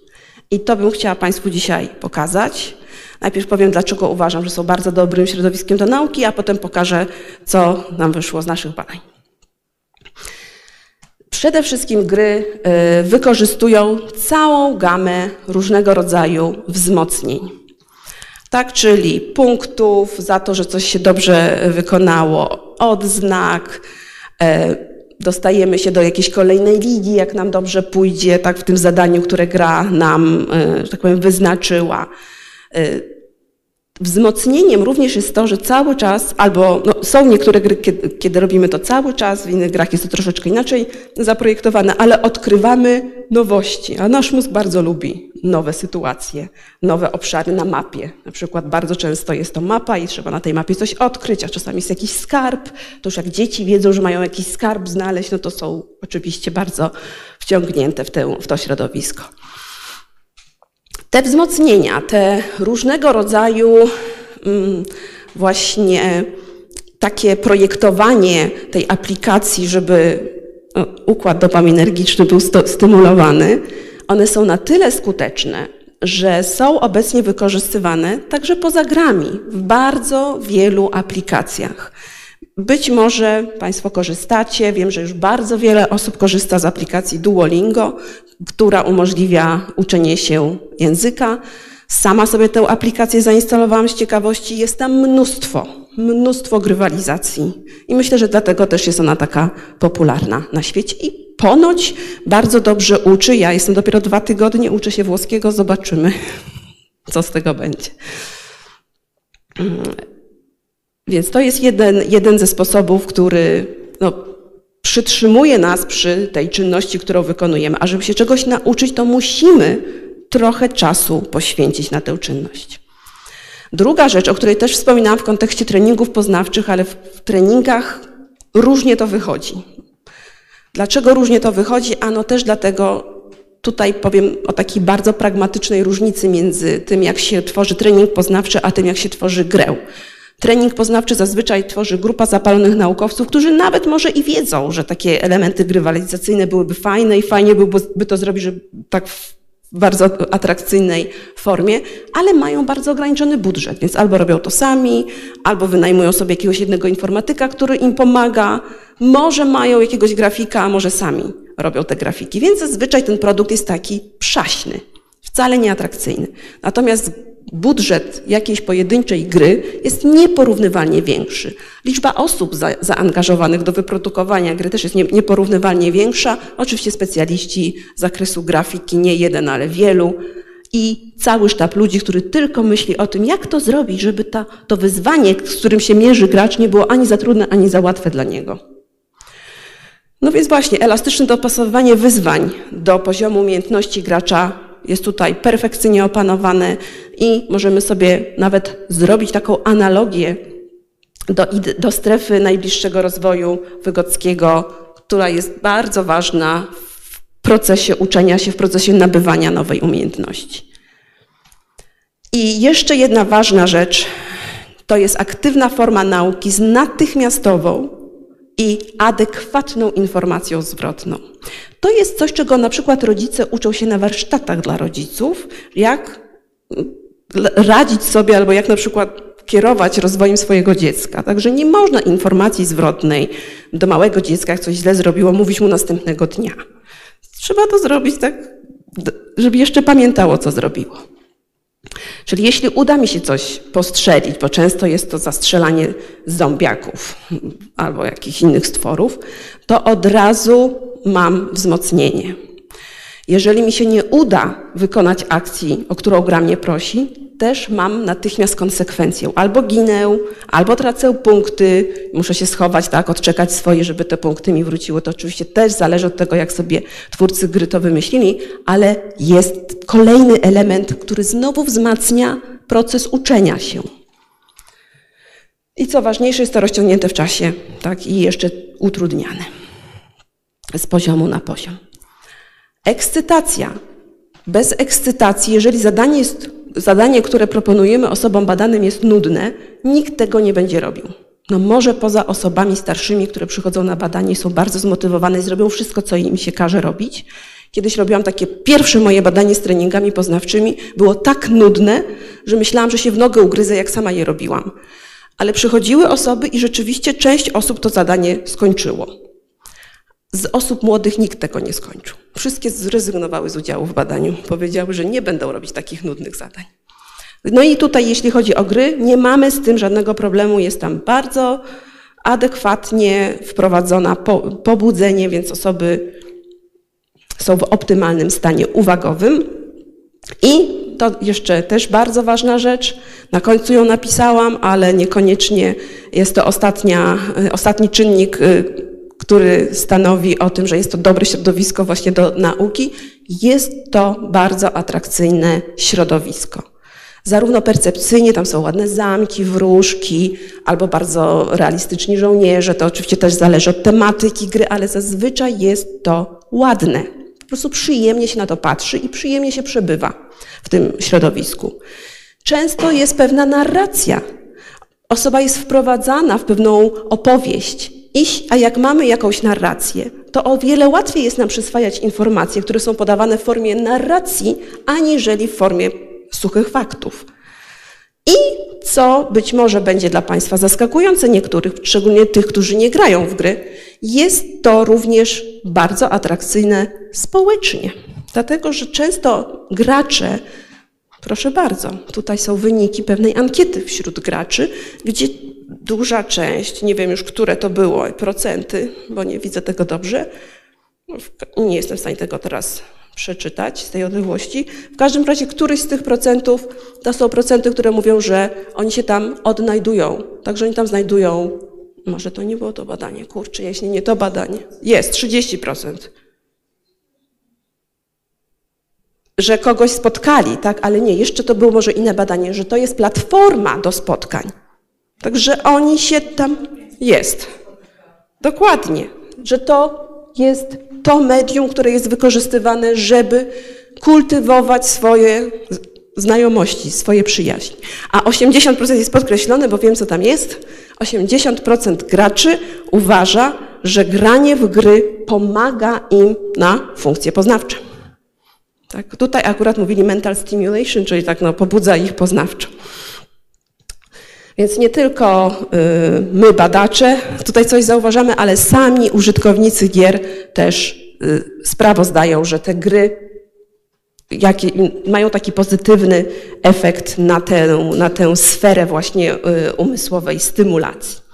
I to bym chciała Państwu dzisiaj pokazać. Najpierw powiem, dlaczego uważam, że są bardzo dobrym środowiskiem do nauki, a potem pokażę, co nam wyszło z naszych badań. Przede wszystkim gry y, wykorzystują całą gamę różnego rodzaju wzmocnień. Tak, czyli punktów za to, że coś się dobrze wykonało, odznak, y, dostajemy się do jakiejś kolejnej ligi, jak nam dobrze pójdzie, tak w tym zadaniu, które gra nam, e, że tak powiem, wyznaczyła. Wzmocnieniem również jest to, że cały czas, albo no, są niektóre gry, kiedy, kiedy, robimy to cały czas, w innych grach jest to troszeczkę inaczej zaprojektowane, ale odkrywamy nowości, a nasz mózg bardzo lubi nowe sytuacje, nowe obszary na mapie. Na przykład bardzo często jest to mapa i trzeba na tej mapie coś odkryć, a czasami jest jakiś skarb. To już jak dzieci wiedzą, że mają jakiś skarb znaleźć, no to są oczywiście bardzo wciągnięte w, w to środowisko. Te wzmocnienia, te różnego rodzaju mm, właśnie takie projektowanie tej aplikacji, żeby no, układ dopaminergiczny był stymulowany, one są na tyle skuteczne, że są obecnie wykorzystywane także poza grami w bardzo wielu aplikacjach. Być może Państwo korzystacie, wiem, że już bardzo wiele osób korzysta z aplikacji Duolingo, która umożliwia uczenie się języka. Sama sobie tę aplikację zainstalowałam z ciekawości. Jest tam mnóstwo, mnóstwo grywalizacji. I myślę, że dlatego też jest ona taka popularna na świecie. I ponoć bardzo dobrze uczy. Ja jestem dopiero dwa tygodnie, uczę się włoskiego. Zobaczymy, co z tego będzie. Więc to jest jeden, jeden ze sposobów, który no, przytrzymuje nas przy tej czynności, którą wykonujemy. A żeby się czegoś nauczyć, to musimy trochę czasu poświęcić na tę czynność. Druga rzecz, o której też wspominałam w kontekście treningów poznawczych, ale w treningach różnie to wychodzi. Dlaczego różnie to wychodzi? Ano też dlatego, tutaj powiem o takiej bardzo pragmatycznej różnicy między tym, jak się tworzy trening poznawczy, a tym, jak się tworzy grę. Trening poznawczy zazwyczaj tworzy grupa zapalonych naukowców, którzy nawet może i wiedzą, że takie elementy grywalizacyjne byłyby fajne i fajnie byłoby to zrobić, żeby tak bardzo atrakcyjnej formie, ale mają bardzo ograniczony budżet, więc albo robią to sami, albo wynajmują sobie jakiegoś jednego informatyka, który im pomaga, może mają jakiegoś grafika, a może sami robią te grafiki, więc zazwyczaj ten produkt jest taki przaśny, wcale nieatrakcyjny. Natomiast budżet jakiejś pojedynczej gry jest nieporównywalnie większy. Liczba osób za, zaangażowanych do wyprodukowania gry też jest nie, nieporównywalnie większa. Oczywiście specjaliści z zakresu grafiki, nie jeden, ale wielu. I cały sztab ludzi, który tylko myśli o tym, jak to zrobić, żeby ta, to wyzwanie, z którym się mierzy gracz, nie było ani za trudne, ani za łatwe dla niego. No więc właśnie, elastyczne dopasowywanie wyzwań do poziomu umiejętności gracza jest tutaj perfekcyjnie opanowany i możemy sobie nawet zrobić taką analogię do, do strefy najbliższego rozwoju wygodzkiego, która jest bardzo ważna w procesie uczenia się, w procesie nabywania nowej umiejętności. I jeszcze jedna ważna rzecz to jest aktywna forma nauki z natychmiastową i adekwatną informacją zwrotną. To jest coś, czego na przykład rodzice uczą się na warsztatach dla rodziców, jak radzić sobie albo jak na przykład kierować rozwojem swojego dziecka. Także nie można informacji zwrotnej do małego dziecka, jak coś źle zrobiło, mówić mu następnego dnia. Trzeba to zrobić tak, żeby jeszcze pamiętało, co zrobiło. Czyli jeśli uda mi się coś postrzelić, bo często jest to zastrzelanie zombiaków albo jakichś innych stworów, to od razu mam wzmocnienie. Jeżeli mi się nie uda wykonać akcji, o którą gra mnie prosi, też mam natychmiast konsekwencję. Albo ginę, albo tracę punkty, muszę się schować, tak, odczekać swoje, żeby te punkty mi wróciły. To oczywiście też zależy od tego, jak sobie twórcy gry to wymyślili, ale jest kolejny element, który znowu wzmacnia proces uczenia się. I co ważniejsze, jest to rozciągnięte w czasie, tak, i jeszcze utrudniane z poziomu na poziom. Ekscytacja. Bez ekscytacji, jeżeli zadanie jest zadanie, które proponujemy osobom badanym jest nudne, nikt tego nie będzie robił. No może poza osobami starszymi, które przychodzą na badanie są bardzo zmotywowane i zrobią wszystko, co im się każe robić. Kiedyś robiłam takie pierwsze moje badanie z treningami poznawczymi. Było tak nudne, że myślałam, że się w nogę ugryzę, jak sama je robiłam. Ale przychodziły osoby i rzeczywiście część osób to zadanie skończyło. Z osób młodych nikt tego nie skończył. Wszystkie zrezygnowały z udziału w badaniu. Powiedziały, że nie będą robić takich nudnych zadań. No i tutaj, jeśli chodzi o gry, nie mamy z tym żadnego problemu. Jest tam bardzo adekwatnie wprowadzona po, pobudzenie, więc osoby są w optymalnym stanie uwagowym. I to jeszcze też bardzo ważna rzecz. Na końcu ją napisałam, ale niekoniecznie jest to ostatnia, ostatni czynnik y, który stanowi o tym, że jest to dobre środowisko właśnie do nauki, jest to bardzo atrakcyjne środowisko. Zarówno percepcyjnie, tam są ładne zamki, wróżki, albo bardzo realistyczni żołnierze, to oczywiście też zależy od tematyki gry, ale zazwyczaj jest to ładne. Po prostu przyjemnie się na to patrzy i przyjemnie się przebywa w tym środowisku. Często jest pewna narracja. Osoba jest wprowadzana w pewną opowieść, iść, a jak mamy jakąś narrację, to o wiele łatwiej jest nam przyswajać informacje, które są podawane w formie narracji, aniżeli w formie suchych faktów. I co być może będzie dla Państwa zaskakujące niektórych, szczególnie tych, którzy nie grają w gry, jest to również bardzo atrakcyjne społecznie. Dlatego, że często gracze Proszę bardzo, tutaj są wyniki pewnej ankiety wśród graczy, gdzie duża część, nie wiem już które to było, procenty, bo nie widzę tego dobrze, nie jestem w stanie tego teraz przeczytać z tej odległości. W każdym razie któryś z tych procentów to są procenty, które mówią, że oni się tam odnajdują. Także oni tam znajdują, może to nie było to badanie, kurczę, jeśli nie to badanie. Jest, 30% że kogoś spotkali, tak? Ale nie, jeszcze to było może inne badanie, że to jest platforma do spotkań. Także oni się tam jest. Dokładnie, że to jest to medium, które jest wykorzystywane, żeby kultywować swoje znajomości, swoje przyjaźnie. A 80% jest podkreślone, bo wiem, co tam jest. 80% graczy uważa, że granie w gry pomaga im na funkcje poznawcze. Tak? Tutaj akurat mówili mental stimulation, czyli tak no, pobudza ich poznawczo. Więc nie tylko y, my, badacze, tutaj coś zauważamy, ale sami użytkownicy gier też y, sprawozdają, że te gry mają taki pozytywny efekt na tę, na tę sferę właśnie y, umysłowej stymulacji.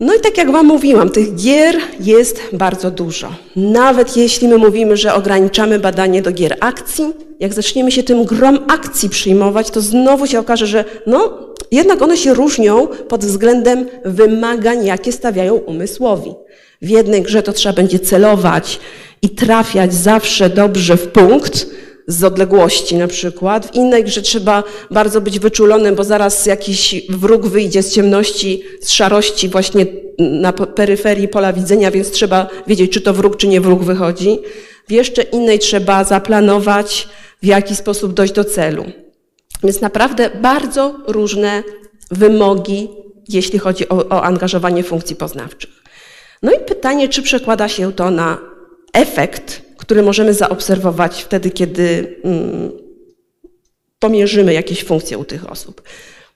No i tak jak Wam mówiłam, tych gier jest bardzo dużo. Nawet jeśli my mówimy, że ograniczamy badanie do gier akcji, jak zaczniemy się tym grom akcji przyjmować, to znowu się okaże, że no, jednak one się różnią pod względem wymagań, jakie stawiają umysłowi. W jednej grze to trzeba będzie celować i trafiać zawsze dobrze w punkt, z odległości na przykład. W innej grze trzeba bardzo być wyczulonym, bo zaraz jakiś wróg wyjdzie z ciemności, z szarości właśnie na peryferii pola widzenia, więc trzeba wiedzieć, czy to wróg, czy nie wróg wychodzi. W jeszcze innej trzeba zaplanować, w jaki sposób dojść do celu. Więc naprawdę bardzo różne wymogi, jeśli chodzi o, o angażowanie funkcji poznawczych. No i pytanie, czy przekłada się to na efekt, który możemy zaobserwować wtedy, kiedy mm, pomierzymy jakieś funkcje u tych osób.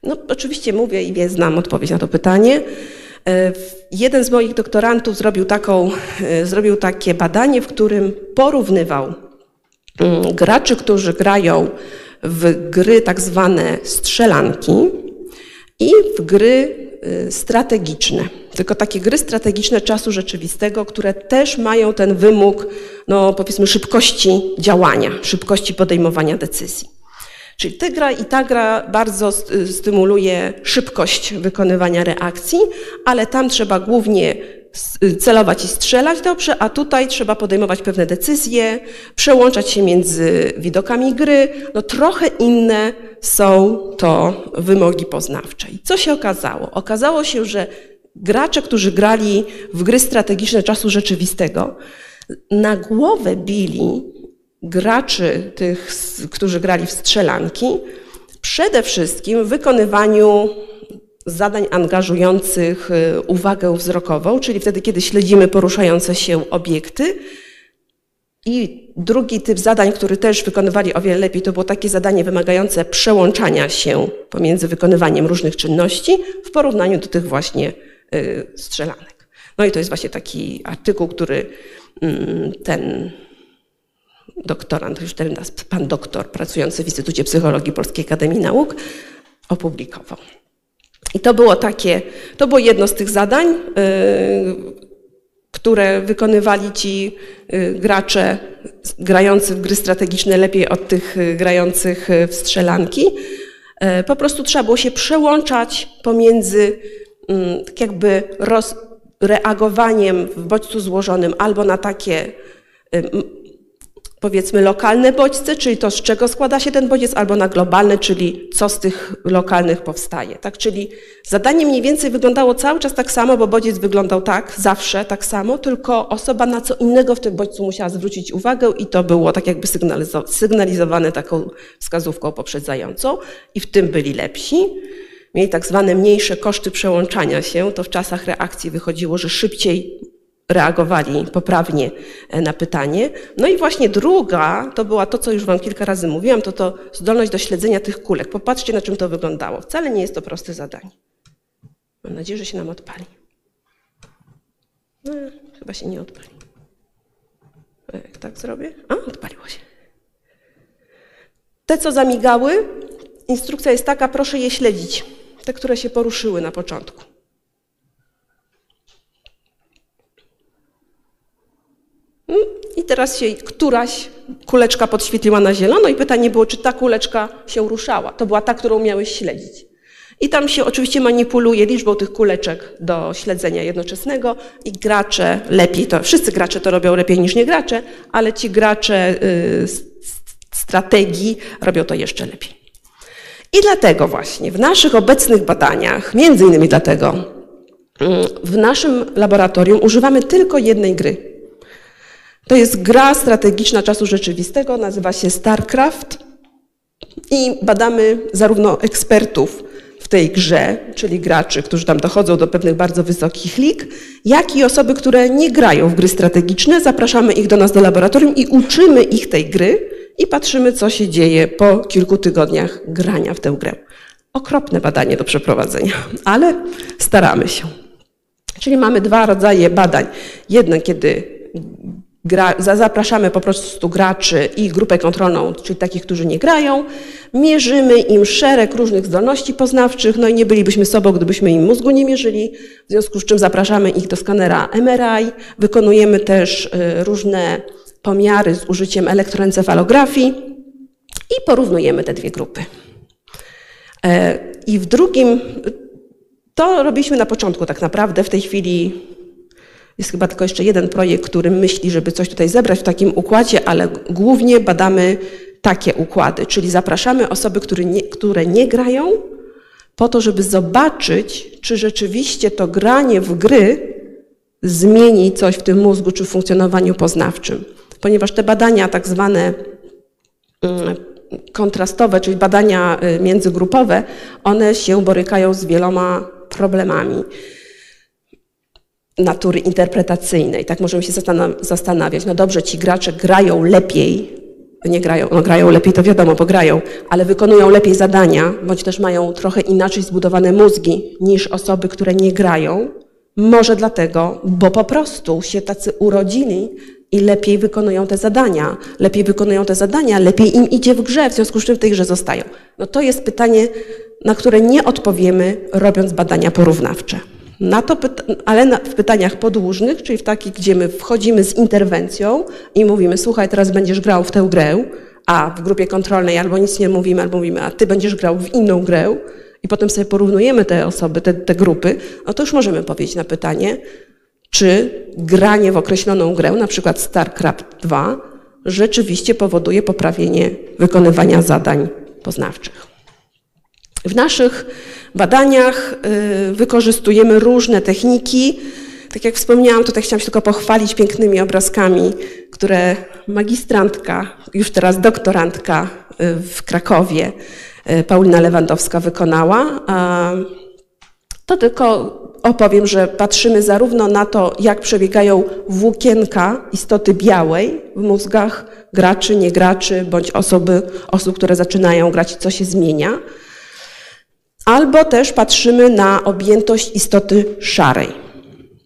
No, oczywiście mówię i znam odpowiedź na to pytanie. E, jeden z moich doktorantów zrobił, taką, e, zrobił takie badanie, w którym porównywał mm, graczy, którzy grają w gry tak zwane strzelanki i w gry y, strategiczne. Tylko takie gry strategiczne czasu rzeczywistego, które też mają ten wymóg, no powiedzmy, szybkości działania, szybkości podejmowania decyzji. Czyli ta gra i ta gra bardzo stymuluje szybkość wykonywania reakcji, ale tam trzeba głównie celować i strzelać dobrze, a tutaj trzeba podejmować pewne decyzje, przełączać się między widokami gry. No trochę inne są to wymogi poznawcze. I co się okazało? Okazało się, że gracze, którzy grali w gry strategiczne czasu rzeczywistego, na głowę bili graczy tych, którzy grali w strzelanki, przede wszystkim w wykonywaniu zadań angażujących y, uwagę wzrokową, czyli wtedy, kiedy śledzimy poruszające się obiekty. I drugi typ zadań, który też wykonywali o wiele lepiej, to było takie zadanie wymagające przełączania się pomiędzy wykonywaniem różnych czynności w porównaniu do tych właśnie strzelanek. No i to jest właśnie taki artykuł, który mm, ten doktorant, już teraz pan doktor pracujący w Instytucie Psychologii Polskiej Akademii Nauk opublikował. I to było takie, to było jedno z tych zadań, y, które wykonywali ci y, gracze grający w gry strategiczne lepiej od tych y, grających w strzelanki. Po prostu trzeba było się przełączać pomiędzy tak jakby roz, reagowaniem w bodźcu złożonym albo na takie powiedzmy lokalne bodźce, czyli to z czego składa się ten bodziec, albo na globalne, czyli co z tych lokalnych powstaje. Tak, czyli zadanie mniej więcej wyglądało cały czas tak samo, bo bodziec wyglądał tak, zawsze tak samo, tylko osoba na co innego w tym bodźcu musiała zwrócić uwagę i to było tak jakby sygnalizowane taką wskazówką poprzedzającą i w tym byli lepsi. Mieli tak zwane mniejsze koszty przełączania się, to w czasach reakcji wychodziło, że szybciej reagowali poprawnie e, na pytanie. No i właśnie druga, to była to, co już Wam kilka razy mówiłam, to to zdolność do śledzenia tych kulek. Popatrzcie, na czym to wyglądało. Wcale nie jest to proste zadanie. Mam nadzieję, że się nam odpali. No, chyba się nie odpali. Jak tak zrobię? A, odpaliło się. Te, co zamigały, instrukcja jest taka, proszę je śledzić. Te, które się poruszyły na początku. I teraz się któraś kuleczka podświetliła na zielono i pytanie było, czy ta kuleczka się ruszała. To była ta, którą miałeś śledzić. I tam się oczywiście manipuluje liczbą tych kuleczek do śledzenia jednoczesnego i gracze lepiej to, wszyscy gracze to robią lepiej niż nie gracze, ale ci gracze y, strategii robią to jeszcze lepiej. I dlatego właśnie w naszych obecnych badaniach, między innymi dlatego, y, w naszym laboratorium używamy tylko jednej gry, to jest gra strategiczna czasu rzeczywistego, nazywa się StarCraft i badamy zarówno ekspertów w tej grze, czyli graczy, którzy tam dochodzą do pewnych bardzo wysokich lig, jak i osoby, które nie grają w gry strategiczne. Zapraszamy ich do nas do laboratorium i uczymy ich tej gry i patrzymy, co się dzieje po kilku tygodniach grania w tę grę. Okropne badanie do przeprowadzenia, ale staramy się. Czyli mamy dwa rodzaje badań. Jedno, kiedy Gra, zapraszamy po prostu graczy i grupę kontrolną, czyli takich, którzy nie grają. Mierzymy im szereg różnych zdolności poznawczych, no i nie bylibyśmy sobą, gdybyśmy im mózgu nie mierzyli, w związku z czym zapraszamy ich do skanera MRI. Wykonujemy też y, różne pomiary z użyciem elektroencefalografii i porównujemy te dwie grupy. E, I w drugim, to robiliśmy na początku tak naprawdę, w tej chwili jest chyba tylko jeszcze jeden projekt, który myśli, żeby coś tutaj zebrać w takim układzie, ale głównie badamy takie układy, czyli zapraszamy osoby, które nie, które nie grają, po to, żeby zobaczyć, czy rzeczywiście to granie w gry zmieni coś w tym mózgu czy w funkcjonowaniu poznawczym. Ponieważ te badania tak zwane mm, kontrastowe, czyli badania y, międzygrupowe, one się borykają z wieloma problemami natury interpretacyjnej. Tak możemy się zastanawiać, no dobrze, ci gracze grają lepiej, nie grają, no grają lepiej, to wiadomo, bo grają, ale wykonują lepiej zadania, bądź też mają trochę inaczej zbudowane mózgi niż osoby, które nie grają. Może dlatego, bo po prostu się tacy urodzili i lepiej wykonują te zadania. Lepiej wykonują te zadania, lepiej im idzie w grze, w związku z czym w tej grze zostają. No to jest pytanie, na które nie odpowiemy, robiąc badania porównawcze. Na to ale na, w pytaniach podłużnych, czyli w takich, gdzie my wchodzimy z interwencją i mówimy, słuchaj, teraz będziesz grał w tę grę, a w grupie kontrolnej albo nic nie mówimy, albo mówimy, a ty będziesz grał w inną grę i potem sobie porównujemy te osoby, te, te grupy, no to już możemy powiedzieć na pytanie, czy granie w określoną grę, na przykład StarCraft 2, rzeczywiście powoduje poprawienie wykonywania zadań poznawczych. W naszych badaniach y, wykorzystujemy różne techniki. Tak jak wspomniałam, tutaj chciałam się tylko pochwalić pięknymi obrazkami, które magistrantka, już teraz doktorantka y, w Krakowie, y, Paulina Lewandowska wykonała. To tylko opowiem, że patrzymy zarówno na to, jak przebiegają włókienka istoty białej w mózgach graczy, niegraczy, bądź osoby, osób, które zaczynają grać, co się zmienia, Albo też patrzymy na objętość istoty szarej,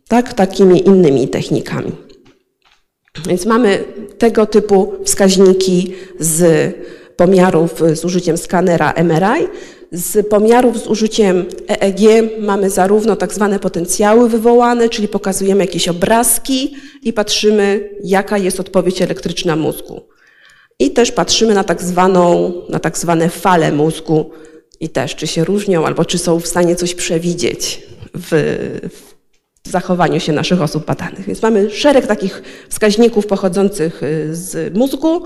tak, takimi innymi technikami. Więc mamy tego typu wskaźniki z pomiarów z użyciem skanera MRI. Z pomiarów z użyciem EEG mamy zarówno tak zwane potencjały wywołane, czyli pokazujemy jakieś obrazki i patrzymy, jaka jest odpowiedź elektryczna mózgu. I też patrzymy na tak, zwaną, na tak zwane fale mózgu, i też, czy się różnią, albo czy są w stanie coś przewidzieć w, w zachowaniu się naszych osób badanych. Więc mamy szereg takich wskaźników pochodzących y, z mózgu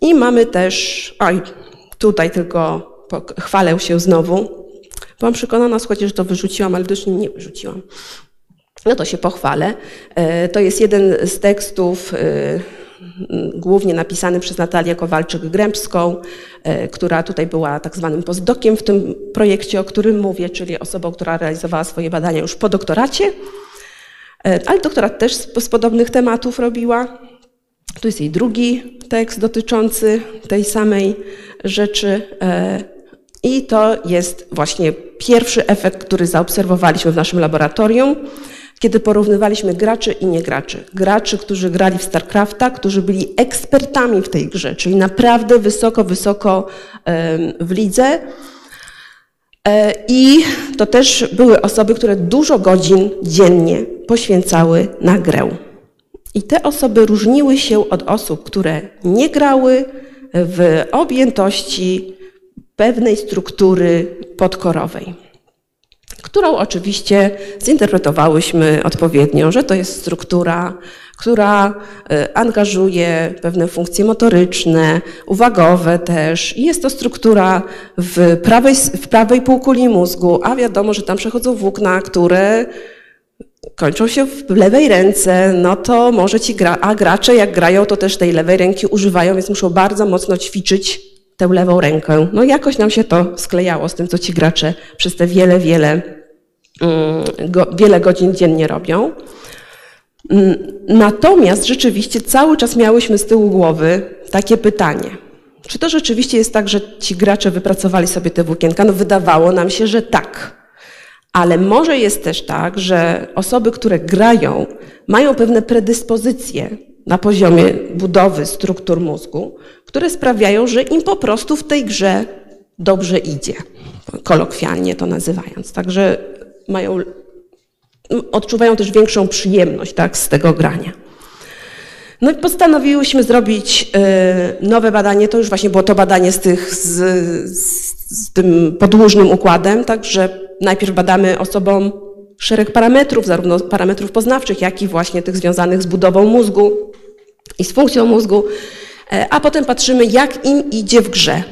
i mamy też, oj, tutaj tylko chwalę się znowu. Byłam przekonana, słuchajcie, że to wyrzuciłam, ale też nie wyrzuciłam. No to się pochwalę. E, to jest jeden z tekstów y, głównie napisany przez Natalię Kowalczyk-Grębską, e, która tutaj była tak zwanym postdokiem w tym projekcie, o którym mówię, czyli osobą, która realizowała swoje badania już po doktoracie, e, ale doktorat też z, z podobnych tematów robiła. Tu jest jej drugi tekst dotyczący tej samej rzeczy. I to jest właśnie pierwszy efekt, który zaobserwowaliśmy w naszym laboratorium kiedy porównywaliśmy graczy i niegraczy. Graczy, którzy grali w StarCrafta, którzy byli ekspertami w tej grze, czyli naprawdę wysoko, wysoko w lidze. E, I to też były osoby, które dużo godzin dziennie poświęcały na grę. I te osoby różniły się od osób, które nie grały w objętości pewnej struktury podkorowej którą oczywiście zinterpretowałyśmy odpowiednio, że to jest struktura, która e, angażuje pewne funkcje motoryczne, uwagowe też. I jest to struktura w prawej, w prawej półkuli mózgu, a wiadomo, że tam przechodzą włókna, które kończą się w lewej ręce, no to może ci gra, a gracze jak grają, to też tej lewej ręki używają, więc muszą bardzo mocno ćwiczyć tę lewą rękę. No jakoś nam się to sklejało z tym, co ci gracze przez te wiele, wiele Mm, go, wiele godzin dziennie robią. Mm, natomiast rzeczywiście cały czas miałyśmy z tyłu głowy takie pytanie. Czy to rzeczywiście jest tak, że ci gracze wypracowali sobie te włókienka? No wydawało nam się, że tak. Ale może jest też tak, że osoby, które grają, mają pewne predyspozycje na poziomie budowy struktur mózgu, które sprawiają, że im po prostu w tej grze dobrze idzie, kolokwialnie to nazywając. Także mają, odczuwają też większą przyjemność tak, z tego grania. No i postanowiłyśmy zrobić y, nowe badanie, to już właśnie było to badanie z, tych, z, z tym podłużnym układem, także najpierw badamy osobom szereg parametrów, zarówno parametrów poznawczych, jak i właśnie tych związanych z budową mózgu i z funkcją mózgu. E, a potem patrzymy, jak im idzie w grze.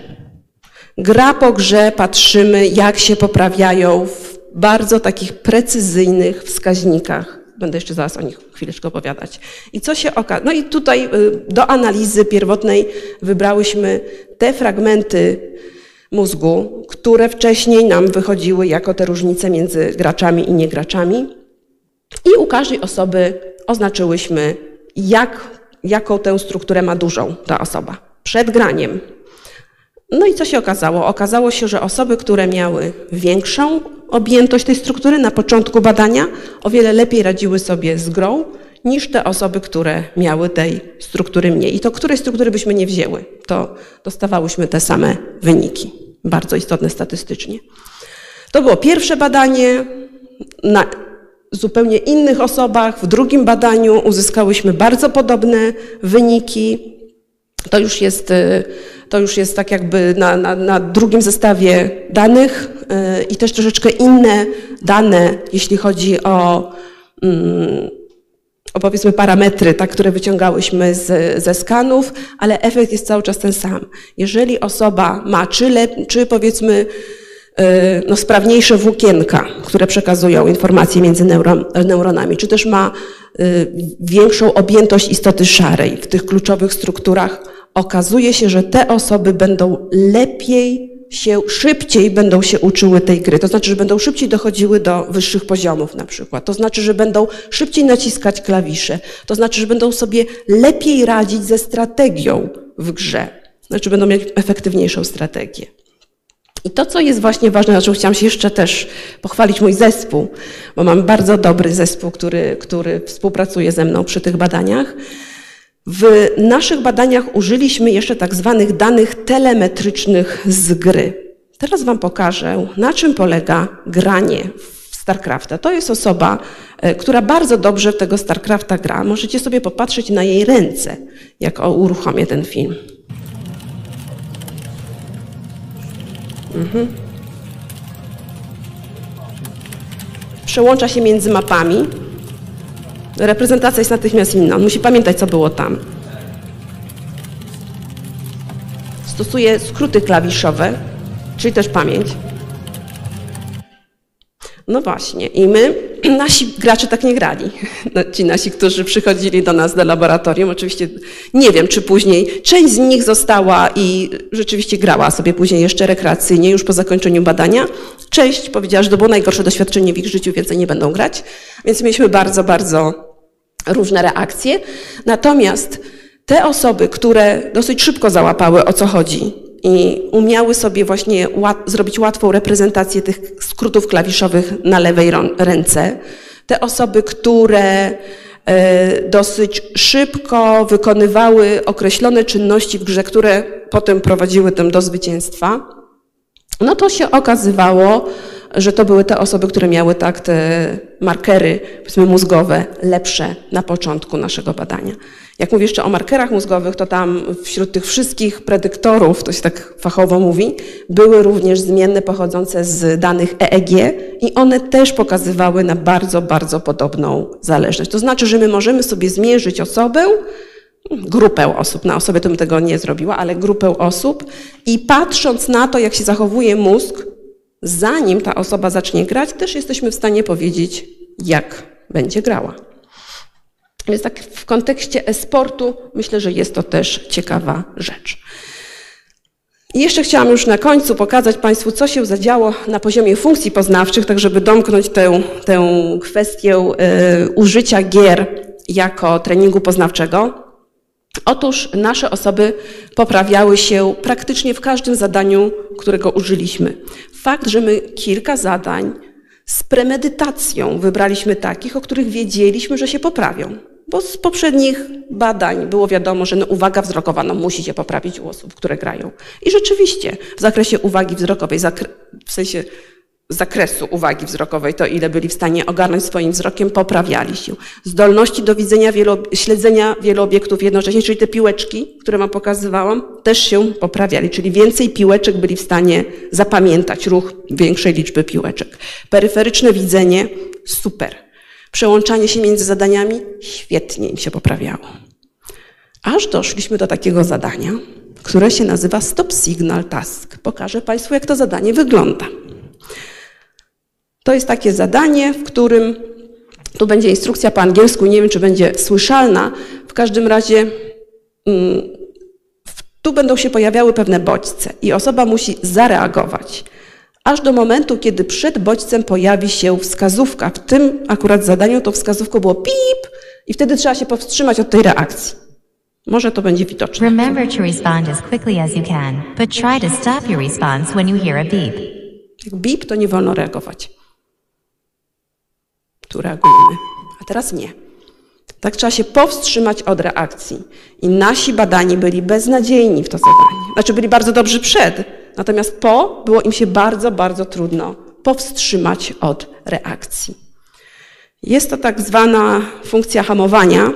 Gra po grze patrzymy, jak się poprawiają w bardzo takich precyzyjnych wskaźnikach. Będę jeszcze zaraz o nich chwileczkę opowiadać. I co się okazało? No i tutaj y, do analizy pierwotnej wybrałyśmy te fragmenty mózgu, które wcześniej nam wychodziły jako te różnice między graczami i niegraczami. I u każdej osoby oznaczyłyśmy, jak, jaką tę strukturę ma dużą ta osoba przed graniem. No i co się okazało? Okazało się, że osoby, które miały większą objętość tej struktury na początku badania, o wiele lepiej radziły sobie z grą niż te osoby, które miały tej struktury mniej. I to której struktury byśmy nie wzięły, to dostawałyśmy te same wyniki, bardzo istotne statystycznie. To było pierwsze badanie. Na zupełnie innych osobach w drugim badaniu uzyskałyśmy bardzo podobne wyniki. To już jest, y, to już jest tak jakby na, na, na drugim zestawie danych y, i też troszeczkę inne dane, jeśli chodzi o, mm, o powiedzmy parametry, tak, które wyciągałyśmy z, ze skanów, ale efekt jest cały czas ten sam. Jeżeli osoba ma czy, lep, czy powiedzmy y, no, sprawniejsze włókienka, które przekazują informacje między neuron, neuronami, czy też ma większą objętość istoty szarej w tych kluczowych strukturach, okazuje się, że te osoby będą lepiej się, szybciej będą się uczyły tej gry. To znaczy, że będą szybciej dochodziły do wyższych poziomów na przykład. To znaczy, że będą szybciej naciskać klawisze. To znaczy, że będą sobie lepiej radzić ze strategią w grze. Znaczy, będą mieć efektywniejszą strategię. I to, co jest właśnie ważne, na czym chciałam się jeszcze też pochwalić mój zespół, bo mam bardzo dobry zespół, który, który współpracuje ze mną przy tych badaniach, w naszych badaniach użyliśmy jeszcze tak zwanych danych telemetrycznych z gry. Teraz Wam pokażę, na czym polega granie w StarCrafta. To jest osoba, e, która bardzo dobrze w tego StarCrafta gra. Możecie sobie popatrzeć na jej ręce, jak uruchomię ten film. Mhm. Przełącza się między mapami. Reprezentacja jest natychmiast inna. On musi pamiętać, co było tam. Stosuje skróty klawiszowe, czyli też pamięć. No właśnie, i my, nasi gracze tak nie grali. No, ci nasi, którzy przychodzili do nas do laboratorium, oczywiście nie wiem, czy później część z nich została i rzeczywiście grała sobie później jeszcze rekreacyjnie, już po zakończeniu badania. Część powiedziała, że to było najgorsze doświadczenie w ich życiu, więcej nie będą grać. Więc mieliśmy bardzo, bardzo różne reakcje. Natomiast te osoby, które dosyć szybko załapały o co chodzi i umiały sobie właśnie łat zrobić łatwą reprezentację tych skrótów klawiszowych na lewej ręce, te osoby, które e, dosyć szybko wykonywały określone czynności w grze, które potem prowadziły tym do zwycięstwa, no to się okazywało, że to były te osoby, które miały tak te markery, powiedzmy mózgowe, lepsze na początku naszego badania. Jak mówię jeszcze o markerach mózgowych, to tam wśród tych wszystkich predyktorów, to się tak fachowo mówi, były również zmienne pochodzące z danych EEG i one też pokazywały na bardzo, bardzo podobną zależność. To znaczy, że my możemy sobie zmierzyć osobę, grupę osób, na osobie to bym tego nie zrobiła, ale grupę osób i patrząc na to, jak się zachowuje mózg, zanim ta osoba zacznie grać, też jesteśmy w stanie powiedzieć, jak będzie grała. Więc tak w kontekście e-sportu myślę, że jest to też ciekawa rzecz. I jeszcze chciałam już na końcu pokazać Państwu, co się zadziało na poziomie funkcji poznawczych, tak żeby domknąć tę, tę kwestię y, użycia gier jako treningu poznawczego. Otóż nasze osoby poprawiały się praktycznie w każdym zadaniu, którego użyliśmy. Fakt, że my kilka zadań z premedytacją wybraliśmy takich, o których wiedzieliśmy, że się poprawią. Bo z poprzednich badań było wiadomo, że no uwaga wzrokowa no, musi się poprawić u osób, które grają. I rzeczywiście w zakresie uwagi wzrokowej, w sensie zakresu uwagi wzrokowej, to ile byli w stanie ogarnąć swoim wzrokiem, poprawiali się. Zdolności do widzenia, śledzenia wielu obiektów jednocześnie, czyli te piłeczki, które Wam pokazywałam, też się poprawiali, czyli więcej piłeczek byli w stanie zapamiętać ruch większej liczby piłeczek. Peryferyczne widzenie, super. Przełączanie się między zadaniami, świetnie im się poprawiało. Aż doszliśmy do takiego zadania, które się nazywa Stop Signal Task. Pokażę Państwu, jak to zadanie wygląda. To jest takie zadanie, w którym tu będzie instrukcja po angielsku, nie wiem, czy będzie słyszalna. W każdym razie mm, tu będą się pojawiały pewne bodźce i osoba musi zareagować. Aż do momentu, kiedy przed bodźcem pojawi się wskazówka. W tym akurat zadaniu to wskazówką było pip i wtedy trzeba się powstrzymać od tej reakcji. Może to będzie widoczne. Remember to respond as quickly as you can, but try to stop your response when you hear a beep. Jak to nie wolno reagować. Tu reagujemy, a teraz nie. Tak trzeba się powstrzymać od reakcji. I nasi badani byli beznadziejni w to zadanie. Znaczy byli bardzo dobrzy przed, natomiast po było im się bardzo, bardzo trudno powstrzymać od reakcji. Jest to tak zwana funkcja hamowania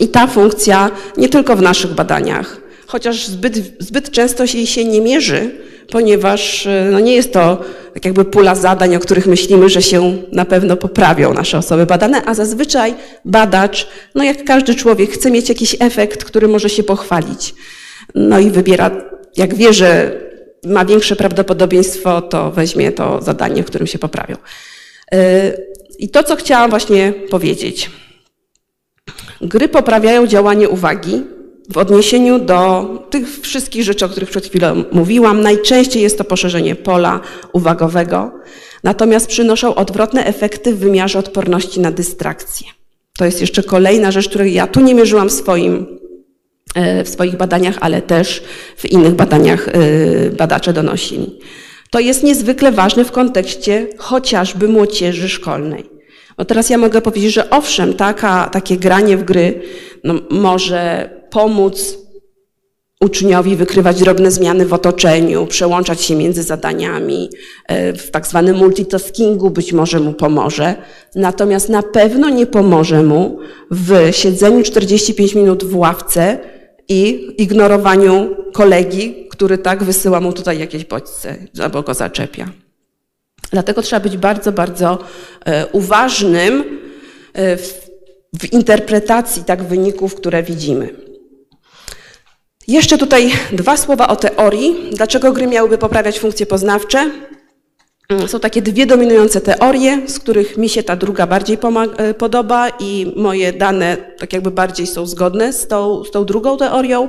i ta funkcja nie tylko w naszych badaniach, chociaż zbyt, zbyt często jej się nie mierzy, ponieważ no nie jest to tak jakby pula zadań, o których myślimy, że się na pewno poprawią nasze osoby badane, a zazwyczaj badacz, no jak każdy człowiek, chce mieć jakiś efekt, który może się pochwalić. No i wybiera, jak wie, że ma większe prawdopodobieństwo, to weźmie to zadanie, w którym się poprawią. I to, co chciałam właśnie powiedzieć. Gry poprawiają działanie uwagi, w odniesieniu do tych wszystkich rzeczy, o których przed chwilą mówiłam, najczęściej jest to poszerzenie pola uwagowego, natomiast przynoszą odwrotne efekty w wymiarze odporności na dystrakcję. To jest jeszcze kolejna rzecz, której ja tu nie mierzyłam w, swoim, w swoich badaniach, ale też w innych badaniach badacze donosili. To jest niezwykle ważne w kontekście chociażby młodzieży szkolnej. No teraz ja mogę powiedzieć, że owszem, taka, takie granie w gry no, może pomóc uczniowi wykrywać drobne zmiany w otoczeniu, przełączać się między zadaniami, w tak zwanym multitaskingu być może mu pomoże. Natomiast na pewno nie pomoże mu w siedzeniu 45 minut w ławce i ignorowaniu kolegi, który tak wysyła mu tutaj jakieś bodźce albo go zaczepia. Dlatego trzeba być bardzo, bardzo uważnym w, w interpretacji tak wyników, które widzimy. Jeszcze tutaj dwa słowa o teorii. Dlaczego gry miałyby poprawiać funkcje poznawcze? Są takie dwie dominujące teorie, z których mi się ta druga bardziej podoba i moje dane tak jakby bardziej są zgodne z tą, z tą drugą teorią.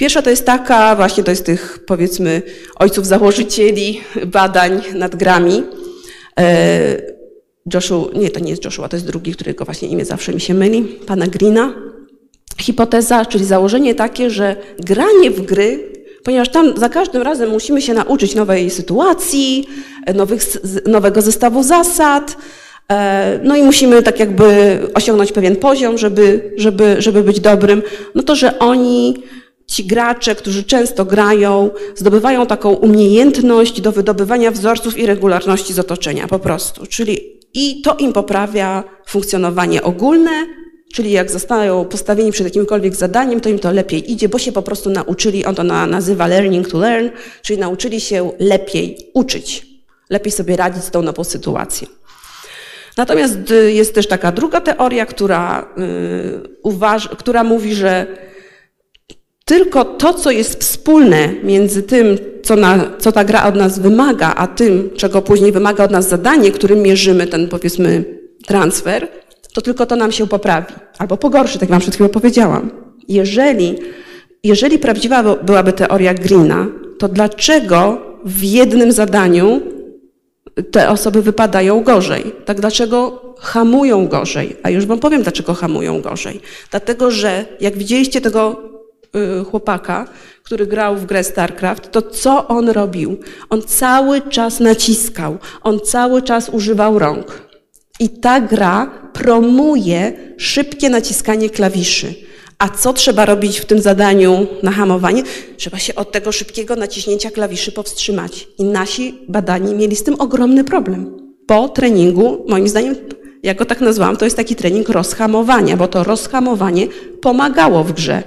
Pierwsza to jest taka, właśnie to jest tych powiedzmy ojców założycieli badań nad grami. Joshua, nie, to nie jest Joshua, to jest drugi, którego właśnie imię zawsze mi się myli, pana Greena. Hipoteza, czyli założenie takie, że granie w gry, ponieważ tam za każdym razem musimy się nauczyć nowej sytuacji, nowych, nowego zestawu zasad, no i musimy tak jakby osiągnąć pewien poziom, żeby, żeby, żeby być dobrym, no to, że oni ci gracze, którzy często grają, zdobywają taką umiejętność do wydobywania wzorców i regularności z otoczenia po prostu. Czyli i to im poprawia funkcjonowanie ogólne, czyli jak zostają postawieni przed jakimkolwiek zadaniem, to im to lepiej idzie, bo się po prostu nauczyli, on to nazywa learning to learn, czyli nauczyli się lepiej uczyć, lepiej sobie radzić z tą nową sytuacją. Natomiast jest też taka druga teoria, która, yy, która mówi, że tylko to, co jest wspólne między tym, co, na, co ta gra od nas wymaga, a tym, czego później wymaga od nas zadanie, którym mierzymy ten, powiedzmy, transfer, to tylko to nam się poprawi albo pogorszy, tak jak Wam przed chwilą powiedziałam. Jeżeli, jeżeli prawdziwa byłaby teoria Greena, to dlaczego w jednym zadaniu te osoby wypadają gorzej? Tak dlaczego hamują gorzej? A już Wam powiem, dlaczego hamują gorzej. Dlatego, że jak widzieliście tego chłopaka, który grał w grę StarCraft, to co on robił? On cały czas naciskał, on cały czas używał rąk. I ta gra promuje szybkie naciskanie klawiszy. A co trzeba robić w tym zadaniu na hamowanie? Trzeba się od tego szybkiego naciśnięcia klawiszy powstrzymać. I nasi badani mieli z tym ogromny problem. Po treningu, moim zdaniem, ja go tak nazwałam, to jest taki trening rozhamowania, bo to rozhamowanie pomagało w grze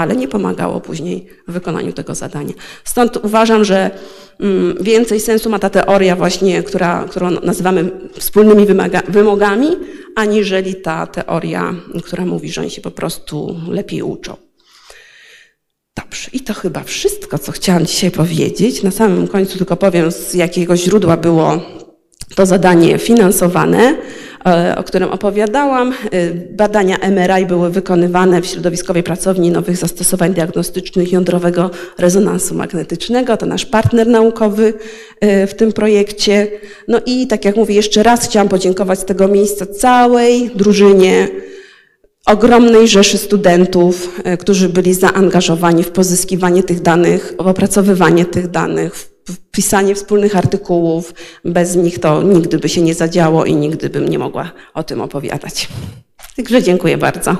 ale nie pomagało później w wykonaniu tego zadania. Stąd uważam, że mm, więcej sensu ma ta teoria właśnie, która, którą nazywamy wspólnymi wymaga, wymogami, aniżeli ta teoria, która mówi, że oni się po prostu lepiej uczą. Dobrze, i to chyba wszystko, co chciałam dzisiaj powiedzieć. Na samym końcu tylko powiem, z jakiego źródła było to zadanie finansowane, o którym opowiadałam. E, Badania MRI były wykonywane w środowiskowej pracowni nowych zastosowań diagnostycznych jądrowego rezonansu magnetycznego. To nasz partner naukowy e, w tym projekcie. No i tak jak mówię, jeszcze raz chciałam podziękować z tego miejsca całej drużynie ogromnej rzeszy studentów, e, którzy byli zaangażowani w pozyskiwanie tych danych, w opracowywanie tych danych, pisanie wspólnych artykułów. Bez nich to nigdy by się nie zadziało i nigdy bym nie mogła o tym opowiadać. Także dziękuję bardzo.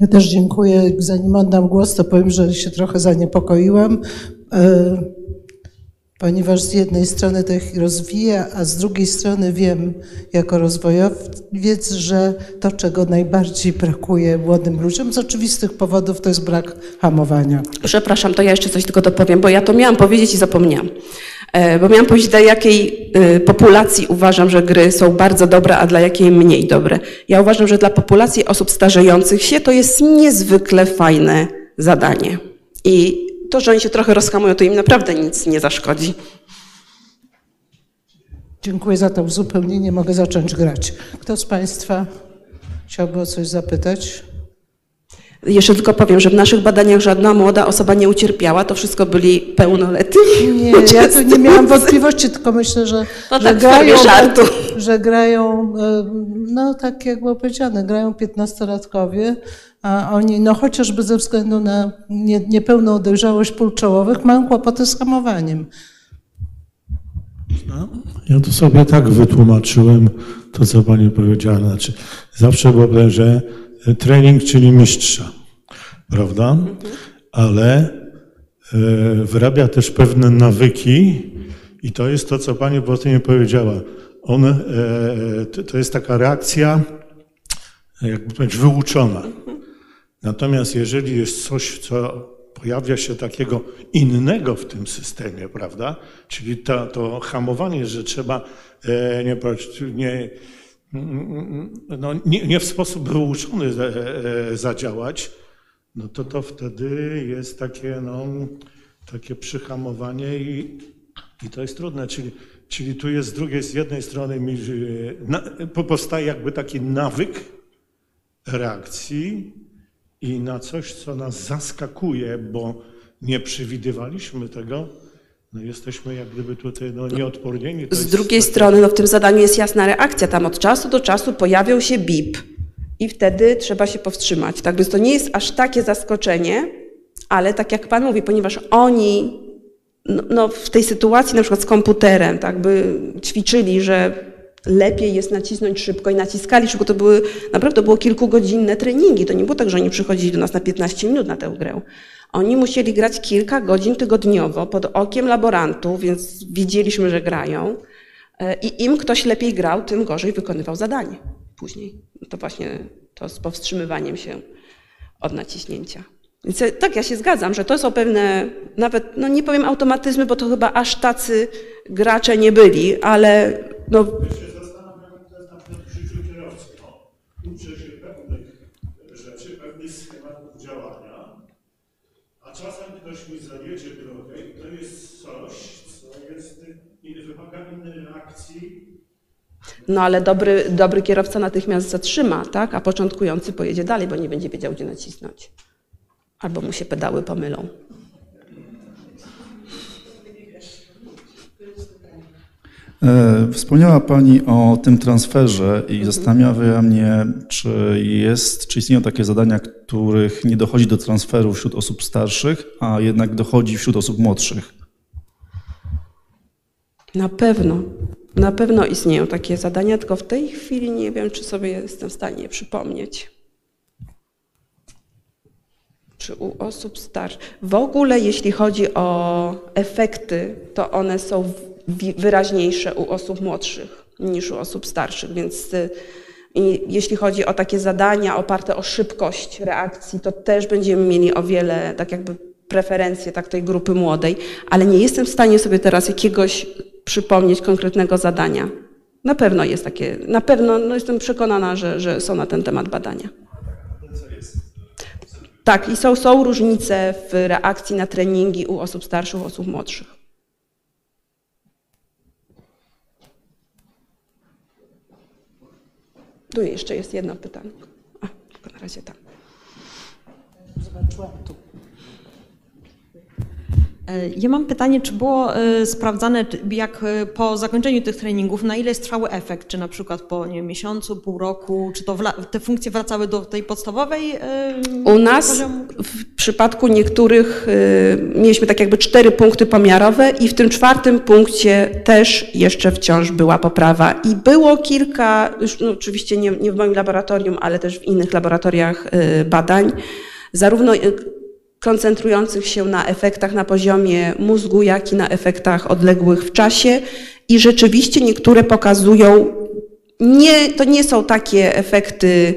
Ja też dziękuję. Zanim oddam głos, to powiem, że się trochę zaniepokoiłam, e, ponieważ z jednej strony to ich rozwija, a z drugiej strony wiem jako rozwojowiec, że to, czego najbardziej brakuje młodym ludziom z oczywistych powodów, to jest brak hamowania. Przepraszam, to ja jeszcze coś tylko dopowiem, bo ja to miałam powiedzieć i zapomniałam. E, Bo miałam powiedzieć, dla jakiej e, populacji uważam, że gry są bardzo dobre, a dla jakiej mniej dobre. Ja uważam, że dla populacji osób starzejących się to jest niezwykle fajne zadanie. I to, że oni się trochę rozhamują, to im naprawdę nic nie zaszkodzi. Dziękuję za to uzupełnienie. Mogę zacząć grać. Kto z Państwa chciałby o coś zapytać? Jeszcze tylko powiem, że w naszych badaniach żadna młoda osoba nie ucierpiała, to wszystko byli pełnoletni. Nie, ja tu nie miałam wątpliwości, tylko myślę, że, No że tak, formie żartu. że grają, e, no tak jak było powiedziane, grają piętnastolatkowie, a oni, no chociażby ze względu na nie, niepełną dojrzałość pól czołowych, mają kłopoty z hamowaniem. Ja to sobie tak wytłumaczyłem to, co pani powiedziała. Znaczy, zawsze że trening, czyli mistrza, prawda? Ale e, wyrabia też pewne nawyki i to jest to, co pani potem powiedziała. On, e, to- jest taka reakcja, jakby powiedzieć, wyuczona. Natomiast jeżeli jest coś, co pojawia się takiego innego w tym systemie, prawda? Czyli to, to hamowanie, że trzeba e, nie, nie, no, nie, nie w sposób wyuczony za- e, zadziałać, no to to wtedy jest takie, no, takie przyhamowanie i, i to jest trudne. Czyli, czyli tu jest z drugiej, z jednej strony że na, powstaje jakby taki nawyk reakcji, i na coś, co nas zaskakuje, bo nie przewidywaliśmy tego, no jesteśmy jak gdyby tutaj no, nieodpornieni. Z drugiej takie- strony, no w tym zadaniu jest jasna reakcja. Tam od czasu do czasu pojawiał się bip i wtedy trzeba się powstrzymać. Tak więc to nie jest aż takie zaskoczenie, ale tak jak Pan mówi, ponieważ oni no, no w tej sytuacji na przykład z komputerem, tak by ćwiczyli, że lepiej jest nacisnąć szybko i naciskali szybko, to były, naprawdę było kilkugodzinne treningi. To nie było tak, że oni przychodzili do nas na 15 minut na tę grę. Oni musieli grać kilka godzin tygodniowo pod okiem laborantów, więc widzieliśmy, że grają. E, I im ktoś lepiej grał, tym gorzej wykonywał zadanie później. To właśnie to z powstrzymywaniem się od naciśnięcia. Więc ja- tak, ja się zgadzam, że to są pewne, nawet, no nie powiem automatyzmy, bo to chyba aż tacy gracze nie byli, ale no, się zastanawiam, jak to jest na przykład w życiu kierowcy. No, uczę się pewnych rzeczy, pewnych schematów działania, a czasem ktoś mi zajedzie drogę i to jest coś, co jest, i wymaga innej reakcji. No ale dobry, dobry kierowca natychmiast zatrzyma, tak? a początkujący pojedzie dalej, bo nie będzie wiedział, gdzie nacisnąć. Albo mu się pedały pomylą. E, Wspomniała Pani o tym transferze i zastanawia mnie, czy jest, czy istnieją takie zadania, których nie dochodzi do transferu wśród osób starszych, a jednak dochodzi wśród osób młodszych. Na pewno, na pewno istnieją takie zadania, tylko w tej chwili nie wiem, czy sobie jestem w stanie je przypomnieć. Czy u osób starszych. W ogóle, jeśli chodzi o efekty, to one są wyraźniejsze u osób młodszych niż u osób starszych, więc y, jeśli chodzi o takie zadania oparte o szybkość reakcji, to też będziemy mieli o wiele, tak jakby preferencje tak, tej grupy młodej, ale nie jestem w stanie sobie teraz jakiegoś przypomnieć konkretnego zadania. Na pewno jest takie, na pewno no jestem przekonana, że, że są na ten temat badania. Tak, i są, są różnice w reakcji na treningi u osób starszych, osób młodszych. Tu jeszcze jest jedno pytanie. A, tylko na razie tam. Zobaczyłam tu. E, Ja mam pytanie, czy było e, sprawdzane, jak e, po zakończeniu tych treningów, na ile jest trwały efekt? Czy na przykład po nie wiem, miesiącu, pół roku, czy to te funkcje wracały do tej podstawowej U nas poziomu? w przypadku niektórych mieliśmy tak jakby cztery punkty pomiarowe i w tym czwartym punkcie też jeszcze wciąż była poprawa. I było kilka, już no, oczywiście nie, nie w moim laboratorium, ale też w innych laboratoriach badań, zarówno koncentrujących się na efektach na poziomie mózgu, jak i na efektach odległych w czasie. I rzeczywiście niektóre pokazują nie, to nie są takie efekty,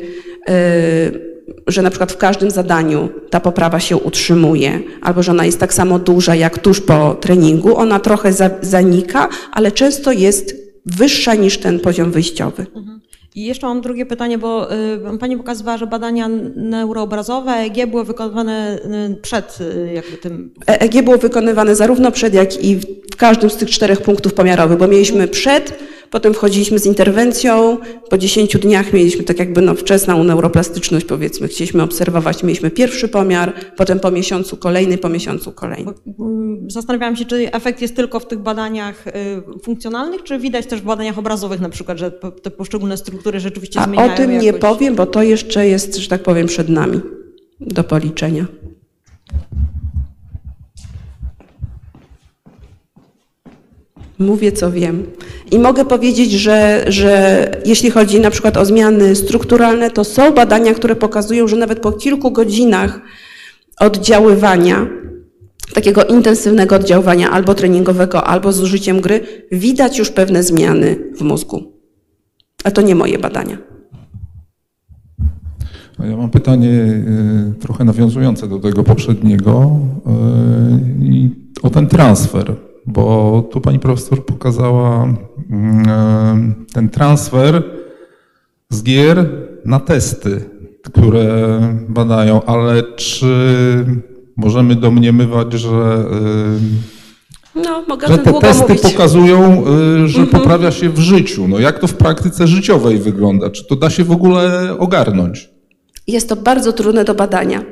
y, że na przykład w każdym zadaniu ta poprawa się utrzymuje, albo że ona jest tak samo duża jak tuż po treningu. Ona trochę za, zanika, ale często jest wyższa niż ten poziom wyjściowy. I jeszcze mam drugie pytanie, bo y, Pani pokazywała, że badania neuroobrazowe EEG były wykonywane y, przed y, jakby tym EEG było wykonywane zarówno przed, jak i w każdym z tych czterech punktów pomiarowych, bo mieliśmy przed, potem wchodziliśmy z interwencją, po 10 dniach mieliśmy tak jakby no, wczesną neuroplastyczność, powiedzmy, chcieliśmy obserwować, mieliśmy pierwszy pomiar, potem po miesiącu kolejny, po miesiącu kolejny. Mm, Zastanawiałam się, czy efekt jest tylko w tych badaniach y, funkcjonalnych, czy widać też w badaniach obrazowych na przykład, że te poszczególne struktury rzeczywiście A zmieniają o tym nie jakoś. powiem, bo to jeszcze jest, że tak powiem, przed nami do policzenia. Mówię, co wiem. I mogę powiedzieć, że, że jeśli chodzi na przykład o zmiany strukturalne, to są badania, które pokazują, że nawet po kilku godzinach oddziaływania, takiego intensywnego oddziaływania albo treningowego, albo z użyciem gry, widać już pewne zmiany w mózgu. A to nie moje badania. A Ja mam pytanie y, trochę nawiązujące do tego poprzedniego y, i o ten transfer, bo tu pani profesor pokazała mm, y, ten transfer z gier na testy, które badają, ale czy możemy domniemywać, że, No, mogę że te testy mówić. Mhm. pokazują, y, że poprawia się w życiu? No jak to w praktyce życiowej wygląda? Czy to da się w ogóle ogarnąć? Jest to bardzo trudne do badania.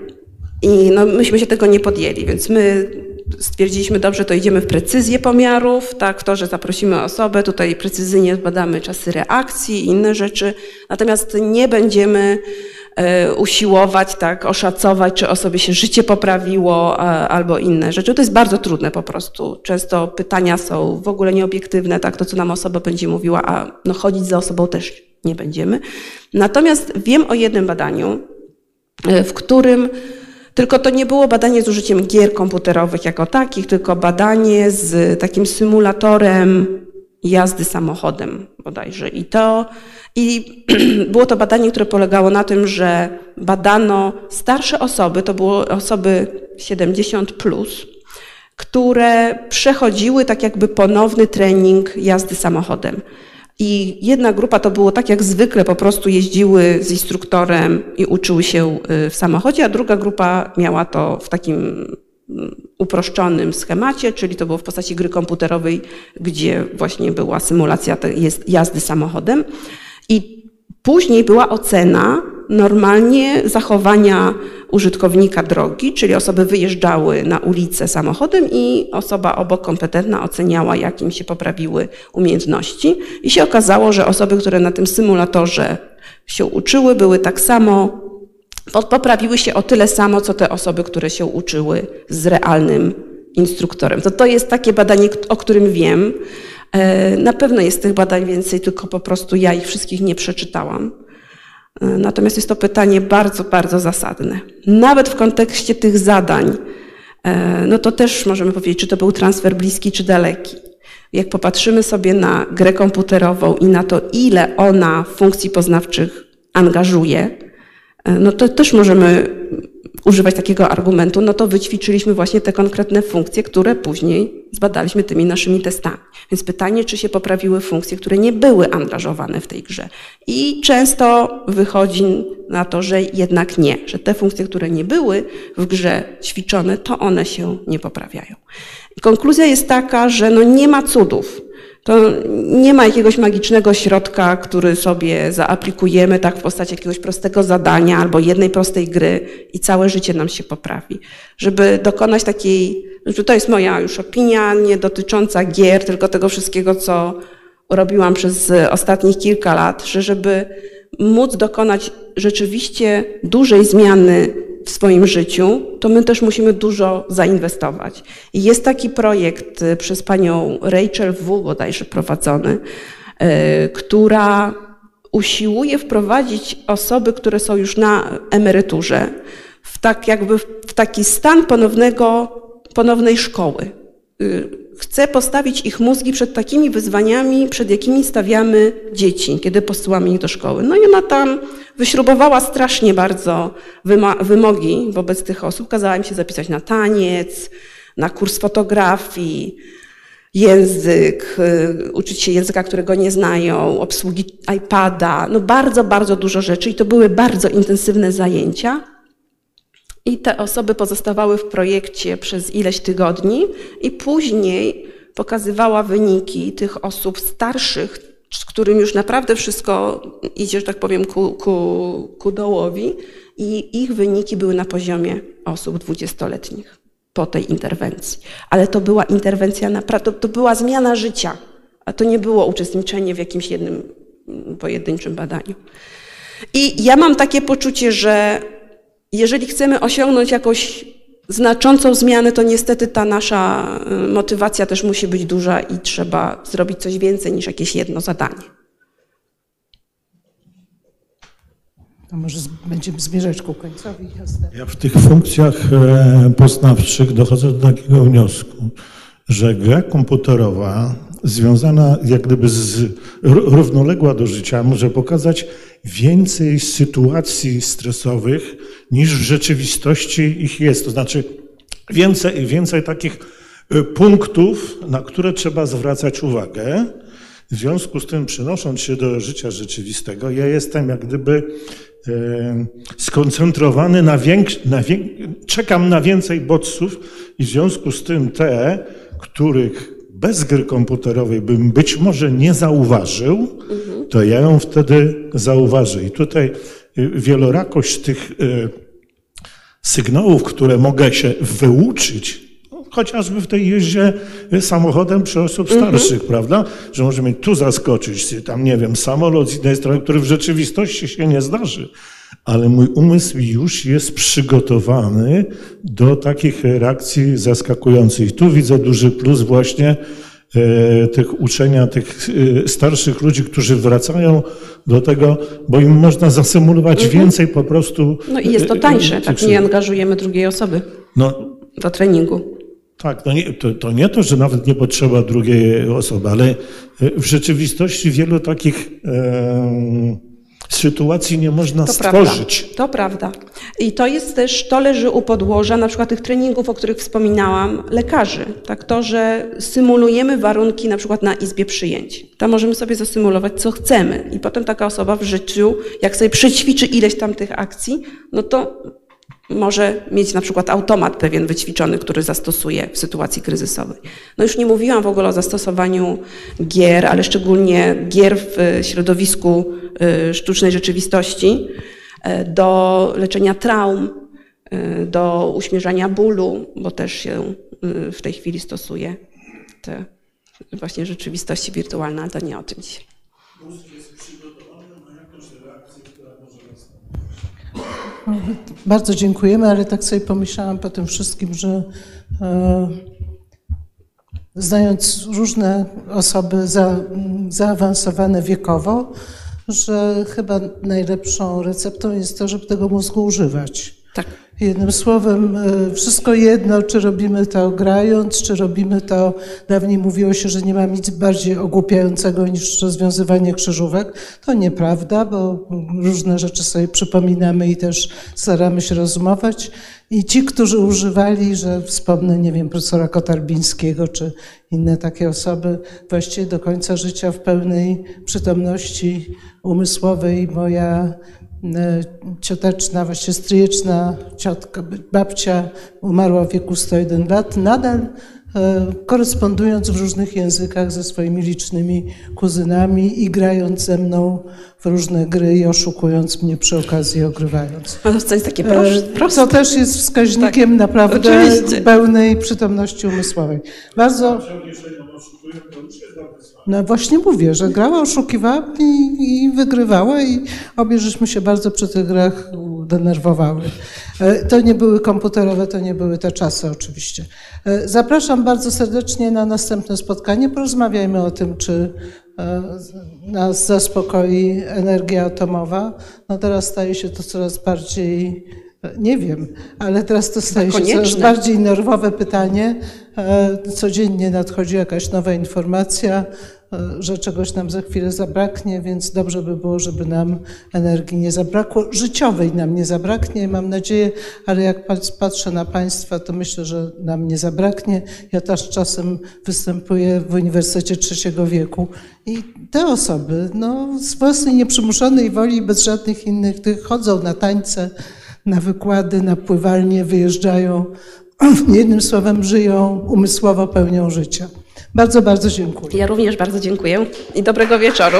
I no, myśmy się tego nie podjęli, więc my stwierdziliśmy, dobrze, to idziemy w precyzję pomiarów, tak, to, że zaprosimy osobę, tutaj precyzyjnie badamy czasy reakcji i inne rzeczy, natomiast nie będziemy e, usiłować, tak, oszacować, czy osobie się życie poprawiło, albo inne rzeczy. To jest bardzo trudne po prostu. Często pytania są w ogóle nieobiektywne, tak, to co nam osoba będzie mówiła, a no, chodzić za osobą też nie będziemy. Natomiast wiem o jednym badaniu, e, w którym tylko to nie było badanie z użyciem gier komputerowych jako takich, tylko badanie z takim symulatorem jazdy samochodem bodajże. I to i było to badanie, które polegało na tym, że badano starsze osoby, to były osoby 70 plus, które przechodziły tak jakby ponowny trening jazdy samochodem. I jedna grupa to było tak jak zwykle, po prostu jeździły z instruktorem i uczyły się y, w samochodzie, a druga grupa miała to w takim mm, uproszczonym schemacie, czyli to było w postaci gry komputerowej, gdzie właśnie była symulacja jazdy samochodem. I później była ocena normalnie zachowania użytkownika drogi, czyli osoby wyjeżdżały na ulicę samochodem i osoba obok kompetentna oceniała, jak im się poprawiły umiejętności. I się okazało, że osoby, które na tym symulatorze się uczyły, były tak samo, po- poprawiły się o tyle samo, co te osoby, które się uczyły z realnym instruktorem. To, to jest takie badanie, o którym wiem. E, Na pewno jest tych badań więcej, tylko po prostu ja ich wszystkich nie przeczytałam. E, Natomiast jest to pytanie bardzo, bardzo zasadne. Nawet w kontekście tych zadań, e, no to też możemy powiedzieć, czy to był transfer bliski, czy daleki. Jak popatrzymy sobie na grę komputerową i na to, ile ona funkcji poznawczych angażuje, no to też możemy używać takiego argumentu, no to wyćwiczyliśmy właśnie te konkretne funkcje, które później zbadaliśmy tymi naszymi testami. Więc pytanie, czy się poprawiły funkcje, które nie były angażowane w tej grze. I często wychodzi na to, że jednak nie, że te funkcje, które nie były w grze ćwiczone, to one się nie poprawiają. Konkluzja jest taka, że no nie ma cudów. To nie ma jakiegoś magicznego środka, który sobie zaaplikujemy tak w postaci jakiegoś prostego zadania albo jednej prostej gry i całe życie nam się poprawi. Żeby dokonać takiej, to jest moja już opinia, nie dotycząca gier, tylko tego wszystkiego, co robiłam przez ostatnich kilka lat, że żeby móc dokonać rzeczywiście dużej zmiany w swoim życiu, to my też musimy dużo zainwestować. I jest taki projekt y, przez panią Rachel W. bodajże prowadzony, y, która usiłuje wprowadzić osoby, które są już na emeryturze, w tak jakby w taki stan ponownego, ponownej szkoły. Chce postawić ich mózgi przed takimi wyzwaniami, przed jakimi stawiamy dzieci, kiedy posyłamy ich do szkoły. No i ona tam wyśrubowała strasznie bardzo wymogi wobec tych osób. Kazała im się zapisać na taniec, na kurs fotografii, język, y, uczyć się języka, którego nie znają, obsługi iPada, no bardzo, bardzo dużo rzeczy i to były bardzo intensywne zajęcia. I te osoby pozostawały w projekcie przez ileś tygodni i później pokazywała wyniki tych osób starszych, z którym już naprawdę wszystko idzie, że tak powiem, ku, ku, ku dołowi i ich wyniki były na poziomie osób dwudziestoletnich po tej interwencji. Ale to była interwencja, naprawdę, to, to była zmiana życia, a to nie było uczestniczenie w jakimś jednym pojedynczym badaniu. I ja mam takie poczucie, że jeżeli chcemy osiągnąć jakąś znaczącą zmianę, to niestety ta nasza y, motywacja też musi być duża i trzeba zrobić coś więcej niż jakieś jedno zadanie. A może będziemy zmierzać ku końcowi. Ja w tych funkcjach e, poznawczych dochodzę do takiego wniosku, że gra komputerowa związana jak gdyby z, równoległa do życia może pokazać więcej sytuacji stresowych niż w rzeczywistości ich jest. To znaczy więcej, więcej takich y, punktów, na które trzeba zwracać uwagę. W związku z tym, przenosząc się do życia rzeczywistego, ja jestem jak gdyby e, skoncentrowany na większy, na wiek, czekam na więcej bodźców i w związku z tym te, których bez gry komputerowej bym być może nie zauważył, to ja ją wtedy zauważę. I tutaj y, wielorakość tych y, sygnałów, które mogę się wyuczyć, no, chociażby w tej jeździe samochodem przy osób mhm. starszych, prawda? Że możemy tu zaskoczyć, tam nie wiem, samolot z innej strony, który w rzeczywistości się nie zdarzy. Ale mój umysł już jest przygotowany do takich reakcji zaskakujących. Tu widzę duży plus właśnie E, tych uczenia tych e, starszych ludzi, którzy wracają do tego, bo im można zasymulować mhm. więcej po prostu. No i jest to e, tańsze, tak nie angażujemy drugiej osoby no, do treningu. Tak, no nie, to, to, nie to, że nawet nie potrzeba drugiej osoby, ale w rzeczywistości wielu takich e, sytuacji nie można to stworzyć. Prawda. To prawda. I to jest też, to leży u podłoża na przykład tych treningów, o których wspominałam, lekarzy. Tak to, że symulujemy warunki na przykład na izbie przyjęć. Tam możemy sobie zasymulować, co chcemy. I potem taka osoba w życiu, jak sobie przećwiczy ileś tam tych akcji, no to może mieć na przykład automat pewien wyćwiczony, który zastosuje w sytuacji kryzysowej. No już nie mówiłam w ogóle o zastosowaniu gier, ale szczególnie gier w środowisku y, sztucznej rzeczywistości y, do leczenia traum, y, do uśmierzania bólu, bo też się w tej chwili stosuje te właśnie rzeczywistości wirtualne, ale to nie o tym dzisiaj. Bardzo dziękujemy, ale tak sobie pomyślałam po tym wszystkim, że e, znając różne osoby za, zaawansowane wiekowo, że chyba najlepszą receptą jest to, żeby tego mózgu używać. Tak. Jednym słowem, e, wszystko jedno, czy robimy to grając, czy robimy to, dawniej mówiło się, że nie ma nic bardziej ogłupiającego niż rozwiązywanie krzyżówek. To nieprawda, bo różne rzeczy sobie przypominamy i też staramy się rozumować. I ci, którzy używali, że wspomnę, nie wiem, profesora Kotarbińskiego, czy inne takie osoby, właściwie do końca życia w pełnej przytomności umysłowej, moja cioteczna, właściwie stryjeczna ciotka, babcia umarła w wieku 101 lat, nadal e, korespondując w różnych językach ze swoimi licznymi kuzynami i grając ze mną w różne gry i oszukując mnie przy okazji ogrywając. To jest takie proste. Co też jest wskaźnikiem naprawdę oczywiście. pełnej przytomności umysłowej. Bardzo. No właśnie mówię, że grała, oszukiwała i, i wygrywała i obie żeśmy się bardzo przy tych grach denerwowały. E, To nie były komputerowe, to nie były te czasy oczywiście. E, Zapraszam bardzo serdecznie na następne spotkanie. Porozmawiajmy o tym, czy e, nas zaspokoi energia atomowa. No teraz staje się to coraz bardziej, nie wiem, ale teraz to staje się coraz bardziej nerwowe pytanie. E, Codziennie nadchodzi jakaś nowa informacja, e, że czegoś nam za chwilę zabraknie, więc dobrze by było, żeby nam energii nie zabrakło. Życiowej nam nie zabraknie, mam nadzieję, ale jak pat- patrzę na Państwa, to myślę, że nam nie zabraknie. Ja też czasem występuję w Uniwersytecie Trzeciego Wieku i te osoby no, z własnej nieprzymuszonej woli, bez żadnych innych chodzą na tańce, na wykłady, na pływalnie, wyjeżdżają. Jednym słowem, żyją umysłowo pełnią życia. Bardzo, bardzo dziękuję. Ja również bardzo dziękuję i dobrego wieczoru.